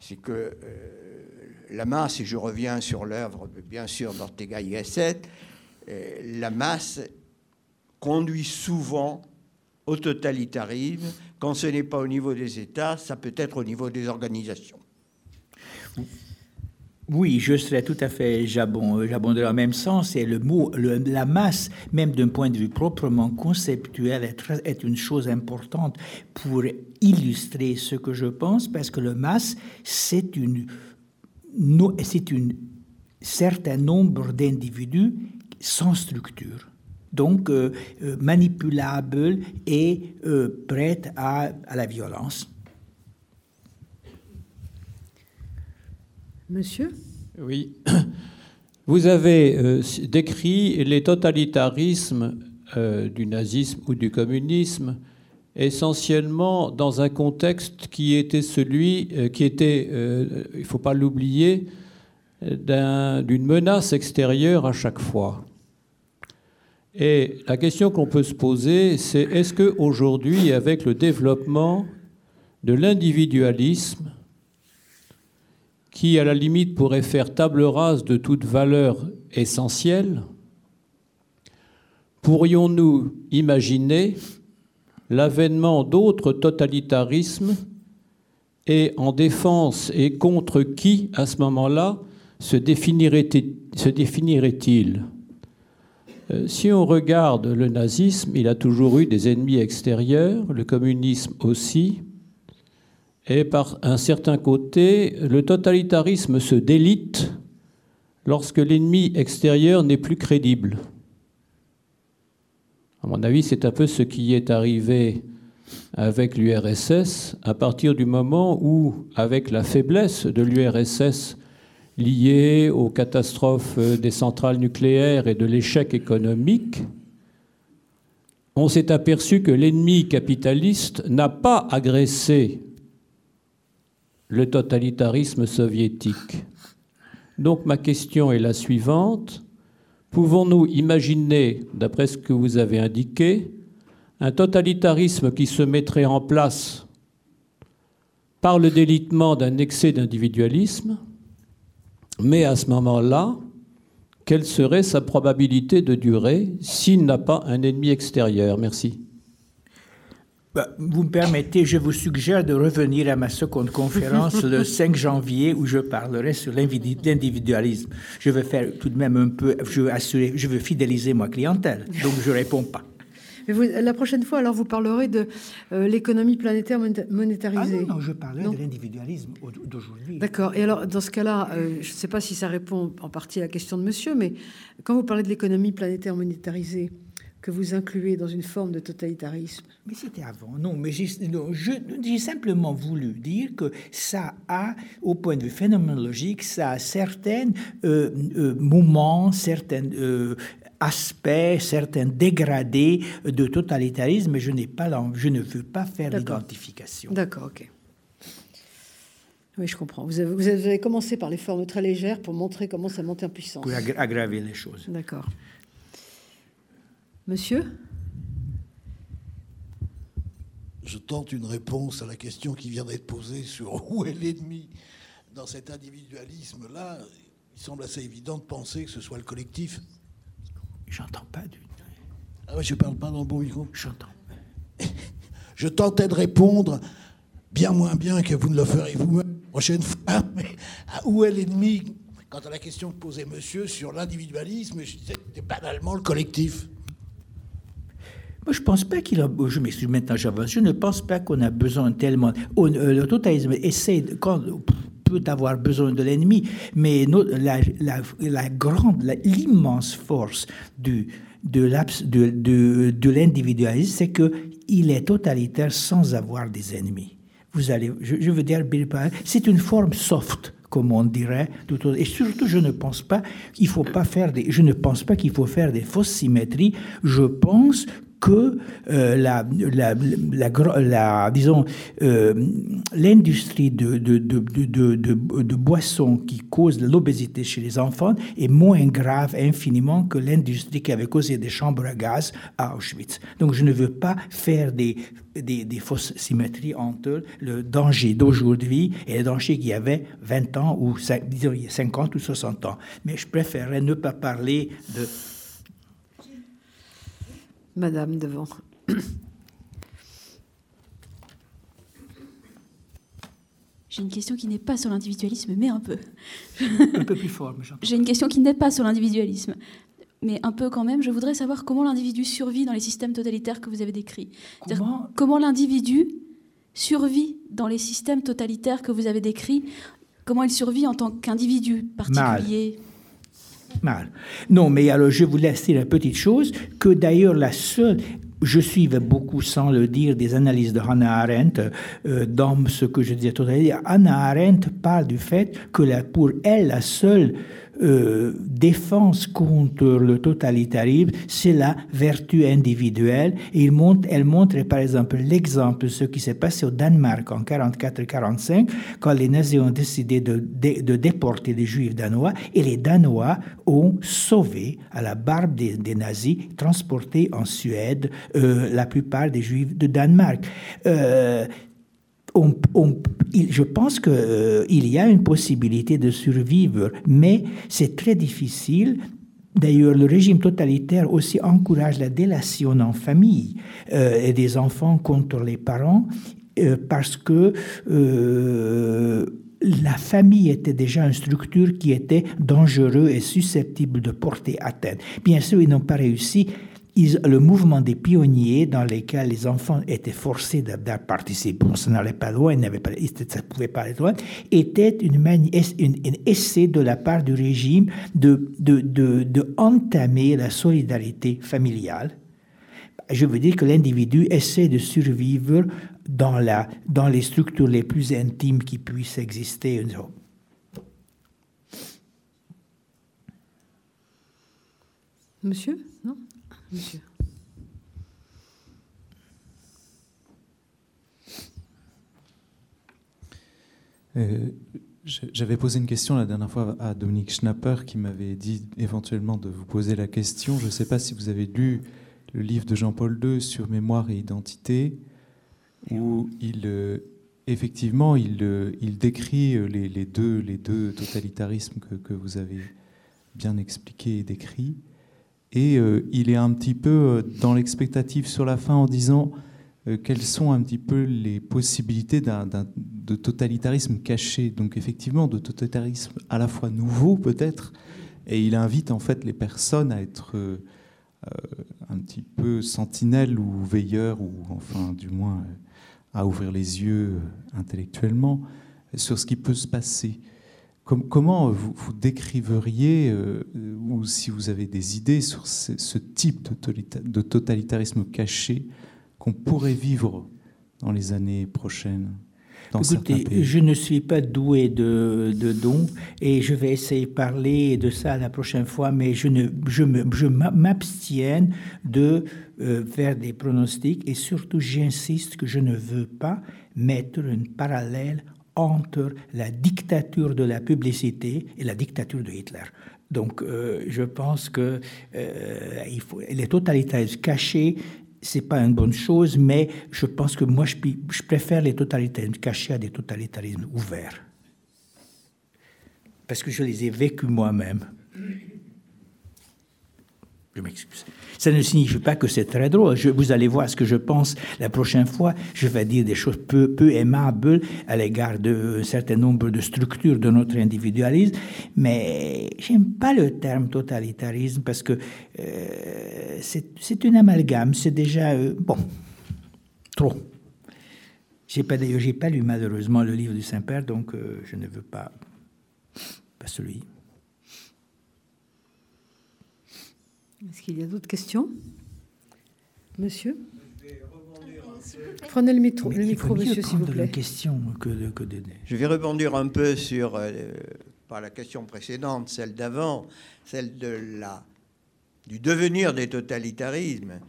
S3: c'est que euh, la masse, et je reviens sur l'œuvre bien sûr d'Ortega y Gasset, euh, la masse conduit souvent au totalitarisme. Quand ce n'est pas au niveau des États, ça peut être au niveau des organisations.
S2: Oui, je serais tout à fait j'abonde dans le même sens. Et le mot, la masse, même d'un point de vue proprement conceptuel, est, une chose importante pour illustrer ce que je pense, parce que le masse, c'est un certain nombre d'individus sans structure donc euh, euh, manipulable et euh, prête à, à, la violence.
S1: Monsieur?
S4: Oui. Vous avez décrit les totalitarismes du nazisme ou du communisme essentiellement dans un contexte qui était celui qui était, il ne faut pas l'oublier, d'une menace extérieure à chaque fois. Et la question qu'on peut se poser, c'est est-ce qu'aujourd'hui, avec le développement de l'individualisme, qui à la limite pourrait faire table rase de toute valeur essentielle, pourrions-nous imaginer l'avènement d'autres totalitarismes et en défense et contre qui, à ce moment-là, se définirait-il? Si on regarde le nazisme, il a toujours eu des ennemis extérieurs, le communisme aussi, et par un certain côté, le totalitarisme se délite lorsque l'ennemi extérieur n'est plus crédible. À mon avis, c'est un peu ce qui est arrivé avec l'URSS à partir du moment où, avec la faiblesse de l'URSS liées aux catastrophes des centrales nucléaires et de l'échec économique, on s'est aperçu que l'ennemi capitaliste n'a pas agressé le totalitarisme soviétique. Donc ma question est la suivante. Pouvons-nous imaginer, d'après ce que vous avez indiqué, un totalitarisme qui se mettrait en place par le délitement d'un excès d'individualisme mais à ce moment-là, quelle serait sa probabilité de durée s'il n'a pas un ennemi extérieur? Merci.
S2: Bah, vous me permettez, je vous suggère de revenir à ma seconde conférence le 5 janvier où je parlerai sur l'individualisme. Je veux faire tout de même un peu, je veux, assurer, je veux fidéliser ma clientèle, donc je ne réponds pas
S1: la prochaine fois, alors, vous parlerez de euh, l'économie planétaire monétarisée.
S2: Ah non, non, je parlerai de l'individualisme d'aujourd'hui.
S1: D'accord. Et alors, dans ce cas-là, euh, je ne sais pas si ça répond en partie à la question de monsieur, mais quand vous parlez de l'économie planétaire monétarisée, que vous incluez dans une forme de totalitarisme.
S2: Mais c'était avant. Non, mais j'ai simplement voulu dire que ça a, au point de vue phénoménologique, ça a certains euh, moments, certaines aspects, certains dégradés de totalitarisme, mais je, n'ai pas je ne veux pas faire l'identification.
S1: D'accord, ok. Oui, je comprends. Vous avez, vous avez, commencé par les formes très légères pour montrer comment ça monte en puissance.
S2: Pour aggraver les choses.
S1: D'accord. Monsieur?
S5: Je tente une réponse à la question qui vient d'être posée sur où est l'ennemi. Dans cet individualisme-là, il semble assez évident de penser que ce soit le collectif.
S2: J'entends pas du
S5: Ah ouais, je parle pas dans le bon micro.
S2: J'entends.
S5: Je tentais de répondre bien moins bien que vous ne le ferez vous-même prochaine fois. Mais où est l'ennemi? Quant à la question que posait monsieur sur l'individualisme, je disais que c'était banalement le collectif.
S2: Moi, je pense pas qu'il a. Je m'excuse maintenant, j'avance. Je ne pense pas qu'on a besoin tellement. Euh, le totalitarisme essaie, quand, peut avoir besoin de l'ennemi, mais la, grande, l'immense force de, de, l'individualisme, c'est qu'il est totalitaire sans avoir des ennemis. Vous allez, je, veux dire, c'est une forme soft comme on dirait. Et surtout, je ne pense pas qu'il faut pas faire des, je ne pense pas qu'il faut faire des fausses symétries. Je pense que euh, la, disons, euh, l'industrie de, de, de, de, boissons qui cause l'obésité chez les enfants est moins grave infiniment que l'industrie qui avait causé des chambres à gaz à Auschwitz. Donc je ne veux pas faire des, des, des fausses symétries entre le danger d'aujourd'hui et le danger qu'il y avait 20 ans ou 50 ou 60 ans. Mais je préférerais ne pas parler de
S1: Madame devant.
S6: J'ai une question qui n'est pas sur l'individualisme, mais un peu.
S2: un peu plus fort,
S6: J'ai une question qui n'est pas sur l'individualisme, mais un peu quand même. Je voudrais savoir comment l'individu survit dans les systèmes totalitaires que vous avez décrits.
S2: Comment,
S6: comment l'individu survit dans les systèmes totalitaires que vous avez décrits Comment il survit en tant qu'individu particulier?
S2: Mal. Non, mais alors je vous laisse dire la petite chose que d'ailleurs la seule, je suivais beaucoup, sans le dire, des analyses de Hannah Arendt euh, dans ce que je disais tout à l'heure. Hannah Arendt parle du fait que pour elle, la seule euh, défense contre le totalitarisme, c'est la vertu individuelle. Il montre, elle montre par exemple l'exemple de ce qui s'est passé au Danemark en 44-45, quand les nazis ont décidé de, de, déporter les juifs danois, et les Danois ont sauvé à la barbe des, des nazis, transporté en Suède euh, la plupart des juifs de Danemark. Euh, je pense qu'il euh, y a une possibilité de survivre, mais c'est très difficile. D'ailleurs, le régime totalitaire aussi encourage la délation en famille euh, et des enfants contre les parents euh, parce que la famille était déjà une structure qui était dangereuse et susceptible de porter atteinte. Bien sûr, ils n'ont pas réussi le mouvement des pionniers dans lesquels les enfants étaient forcés de, participer, ça n'allait pas loin, ça ne pouvait pas aller loin, était une, essai de la part du régime de, de, de, de entamer la solidarité familiale. Je veux dire que l'individu essaie de survivre dans, la, dans les structures les plus intimes qui puissent exister.
S1: Monsieur? Non?
S7: Euh, J'avais posé une question la dernière fois à Dominique Schnapper qui m'avait dit éventuellement de vous poser la question. Je ne sais pas si vous avez lu le livre de Jean-Paul II sur mémoire et identité, où il, euh, effectivement, il, euh, décrit les, deux, les deux totalitarismes que, que vous avez bien expliqués et décrits. Et euh, il est un petit peu euh, dans l'expectative sur la fin en disant euh, quelles sont un petit peu les possibilités d'un, de totalitarisme caché. Donc effectivement, de totalitarisme à la fois nouveau peut-être, et il invite en fait les personnes à être un petit peu sentinelles ou veilleurs, ou enfin du moins à ouvrir les yeux intellectuellement sur ce qui peut se passer comment vous, décriveriez, euh, ou si vous avez des idées sur ce, type de, totalitarisme caché qu'on pourrait vivre dans les années prochaines
S2: Écoutez, je ne suis pas doué de, dons et je vais essayer de parler de ça la prochaine fois, mais je, ne, je, m'abstienne de euh, faire des pronostics et surtout j'insiste que je ne veux pas mettre une parallèle entre la dictature de la publicité et la dictature de Hitler. Donc, euh, je pense que euh, il faut, les totalitarismes cachés, c'est pas une bonne chose, mais je pense que moi, je, je préfère les totalitarismes cachés à des totalitarismes ouverts. Parce que je les ai vécus moi-même. Je m'excuse. Ça ne signifie pas que c'est très drôle. Vous allez voir ce que je pense la prochaine fois. Je vais dire des choses peu, aimables à l'égard d'un certain nombre de structures de notre individualisme, mais j'aime pas le terme totalitarisme parce que euh, c'est une amalgame. C'est déjà euh, bon, trop. J'ai pas d'ailleurs, pas lu malheureusement le livre du Saint-Père, donc euh, je ne veux pas pas celui.
S1: Est-ce qu'il y a d'autres questions? Monsieur? Prenez le micro, le micro monsieur, s'il vous plaît.
S2: Question que, que
S3: Je vais rebondir un peu sur euh, par la question précédente, celle d'avant, celle de la, du devenir des totalitarismes.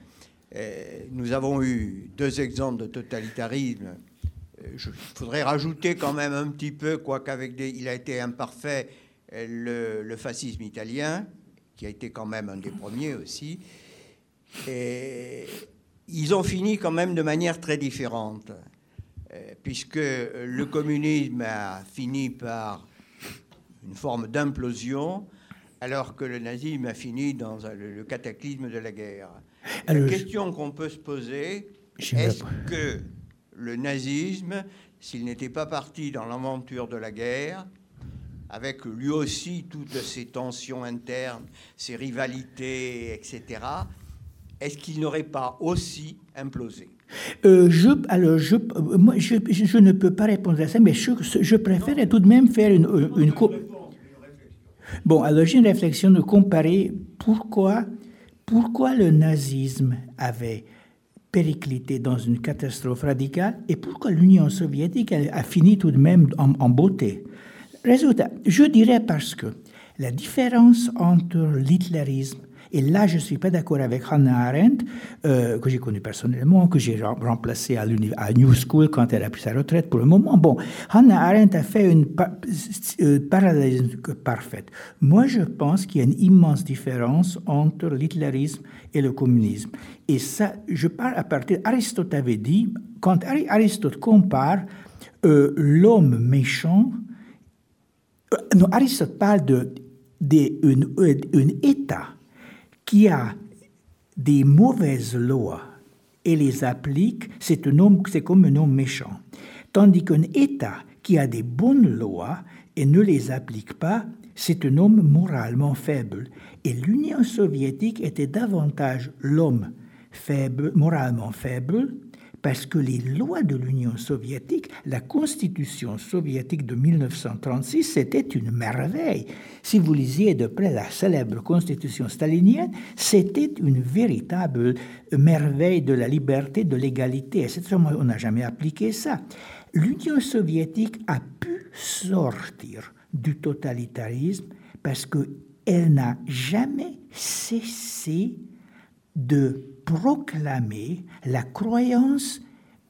S3: Et nous avons eu deux exemples de totalitarisme. Il faudrait rajouter quand même un petit peu, quoiqu'avec des, il a été imparfait, le, le fascisme italien, qui a été quand même un des premiers aussi. Et ils ont fini quand même de manière très différente, euh, puisque le communisme a fini par une forme d'implosion, alors que le nazisme a fini dans le cataclysme de la guerre. la question qu'on peut se poser, est-ce que le nazisme, s'il n'était pas parti dans l'aventure de la guerre, avec lui aussi toutes ces tensions internes, ces rivalités, etc., est-ce qu'il n'aurait pas aussi implosé?
S2: Euh, je, alors, je, moi, je, je, ne peux pas répondre à ça, mais je, je préfère tout de même faire une... une, bon, alors j'ai une réflexion de comparer pourquoi, pourquoi le nazisme avait périclité dans une catastrophe radicale et pourquoi l'Union soviétique a, fini tout de même en beauté. Résultat, je dirais parce que la différence entre l'hitlérisme et là, je ne suis pas d'accord avec Hannah Arendt, euh, que j'ai connue personnellement, que j'ai remplacée à, New School quand elle a pris sa retraite pour le moment. Bon, Hannah Arendt a fait une euh, parallélisme parfaite. Moi, je pense qu'il y a une immense différence entre l'hitlérisme et le communisme. Et ça, je parle à partir. Aristote avait dit, quand Aristote compare euh, l'homme méchant non, Aristote parle de, un État qui a des mauvaises lois et les applique, c'est comme un homme méchant. Tandis qu'un État qui a des bonnes lois et ne les applique pas, c'est un homme moralement faible. Et l'Union soviétique était davantage l'homme faible, moralement faible, parce que les lois de l'Union soviétique, la constitution soviétique de 1936, c'était une merveille. Si vous lisiez de près la célèbre constitution stalinienne, c'était une véritable merveille de la liberté, de l'égalité, etc. On n'a jamais appliqué ça. L'Union soviétique a pu sortir du totalitarisme parce qu'elle n'a jamais cessé de proclamer la croyance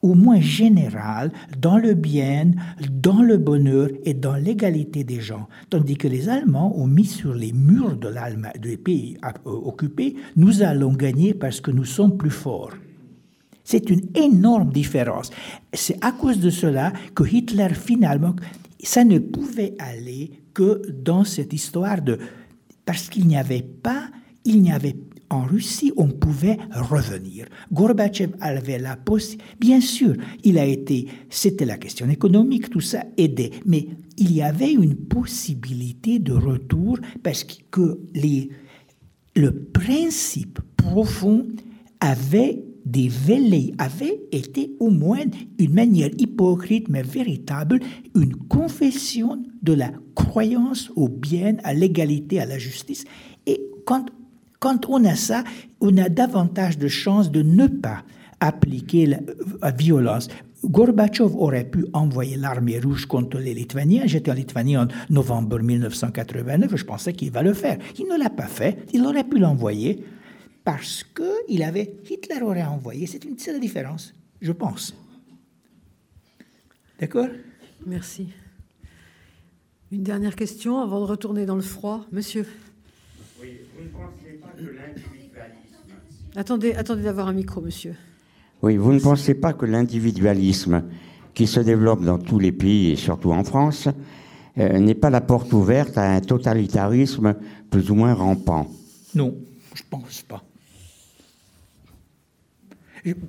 S2: au moins générale dans le bien, dans le bonheur et dans l'égalité des gens. Tandis que les Allemands ont mis sur les murs de des pays euh, occupés, nous allons gagner parce que nous sommes plus forts. C'est une énorme différence. C'est à cause de cela que Hitler, finalement, ça ne pouvait aller que dans cette histoire de... Parce qu'il n'y avait pas, il n'y avait en Russie, on pouvait revenir. Gorbatchev avait la possibilité. Bien sûr, il a été. C'était la question économique, tout ça aidait. Mais il y avait une possibilité de retour parce que les, le principe profond avait dévelé, avait été au moins une manière hypocrite mais véritable, une confession de la croyance au bien, à l'égalité, à la justice. Et quand quand on a ça, on a davantage de chances de ne pas appliquer la, violence. Gorbatchev aurait pu envoyer l'armée rouge contre les Lituaniens. J'étais en Lituanie en novembre 1989, je pensais qu'il va le faire. Il ne l'a pas fait, il aurait pu l'envoyer parce que il avait, Hitler aurait envoyé. C'est une seule différence, je pense. D'accord?
S1: Merci. Une dernière question avant de retourner dans le froid. Monsieur Oui, vous ne pensez pas que l'individualisme. Attendez, attendez d'avoir un micro, monsieur.
S8: Oui, vous ne pensez pas que l'individualisme qui se développe dans tous les pays et surtout en France euh, n'est pas la porte ouverte à un totalitarisme plus ou moins rampant?
S2: Non, je pense pas.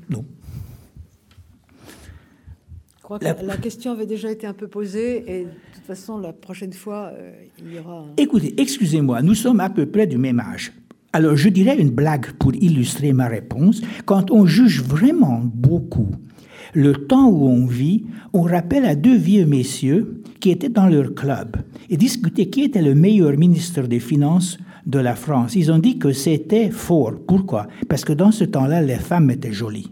S2: non.
S1: Je crois que la... question avait déjà été un peu posée et de toute façon, la prochaine fois, euh, il y aura.
S2: Écoutez, excusez-moi, nous sommes à peu près du même âge. Alors, je dirais une blague pour illustrer ma réponse. Quand on juge vraiment beaucoup le temps où on vit, on rappelle à deux vieux messieurs qui étaient dans leur club et discutaient qui était le meilleur ministre des Finances de la France. Ils ont dit que c'était fort. Pourquoi? Parce que dans ce temps-là, les femmes étaient jolies.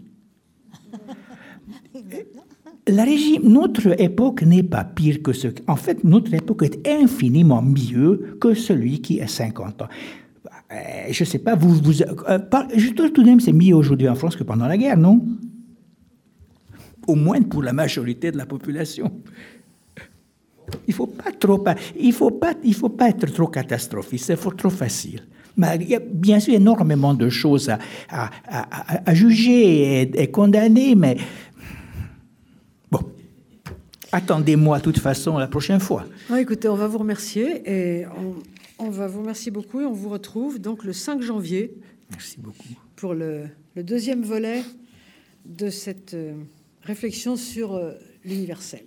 S2: La notre époque n'est pas pire que ce. En fait, notre époque est infiniment mieux que celui qui a 50 ans. Euh, je ne sais pas, vous, vous euh, je trouve tout de même c'est mieux aujourd'hui en France que pendant la guerre, non? Au moins pour la majorité de la population. Il faut pas trop, il faut pas, faut pas être trop catastrophiste, c'est trop facile. Mais il y a bien sûr énormément de choses à, juger et, et, condamner, mais attendez-moi de toute façon la prochaine fois.
S1: écoutez, on va vous remercier et on, on va vous remercier beaucoup et on vous retrouve donc le 5 janvier.
S2: Merci beaucoup.
S1: Pour le, deuxième volet de cette euh, réflexion sur euh, l'universel.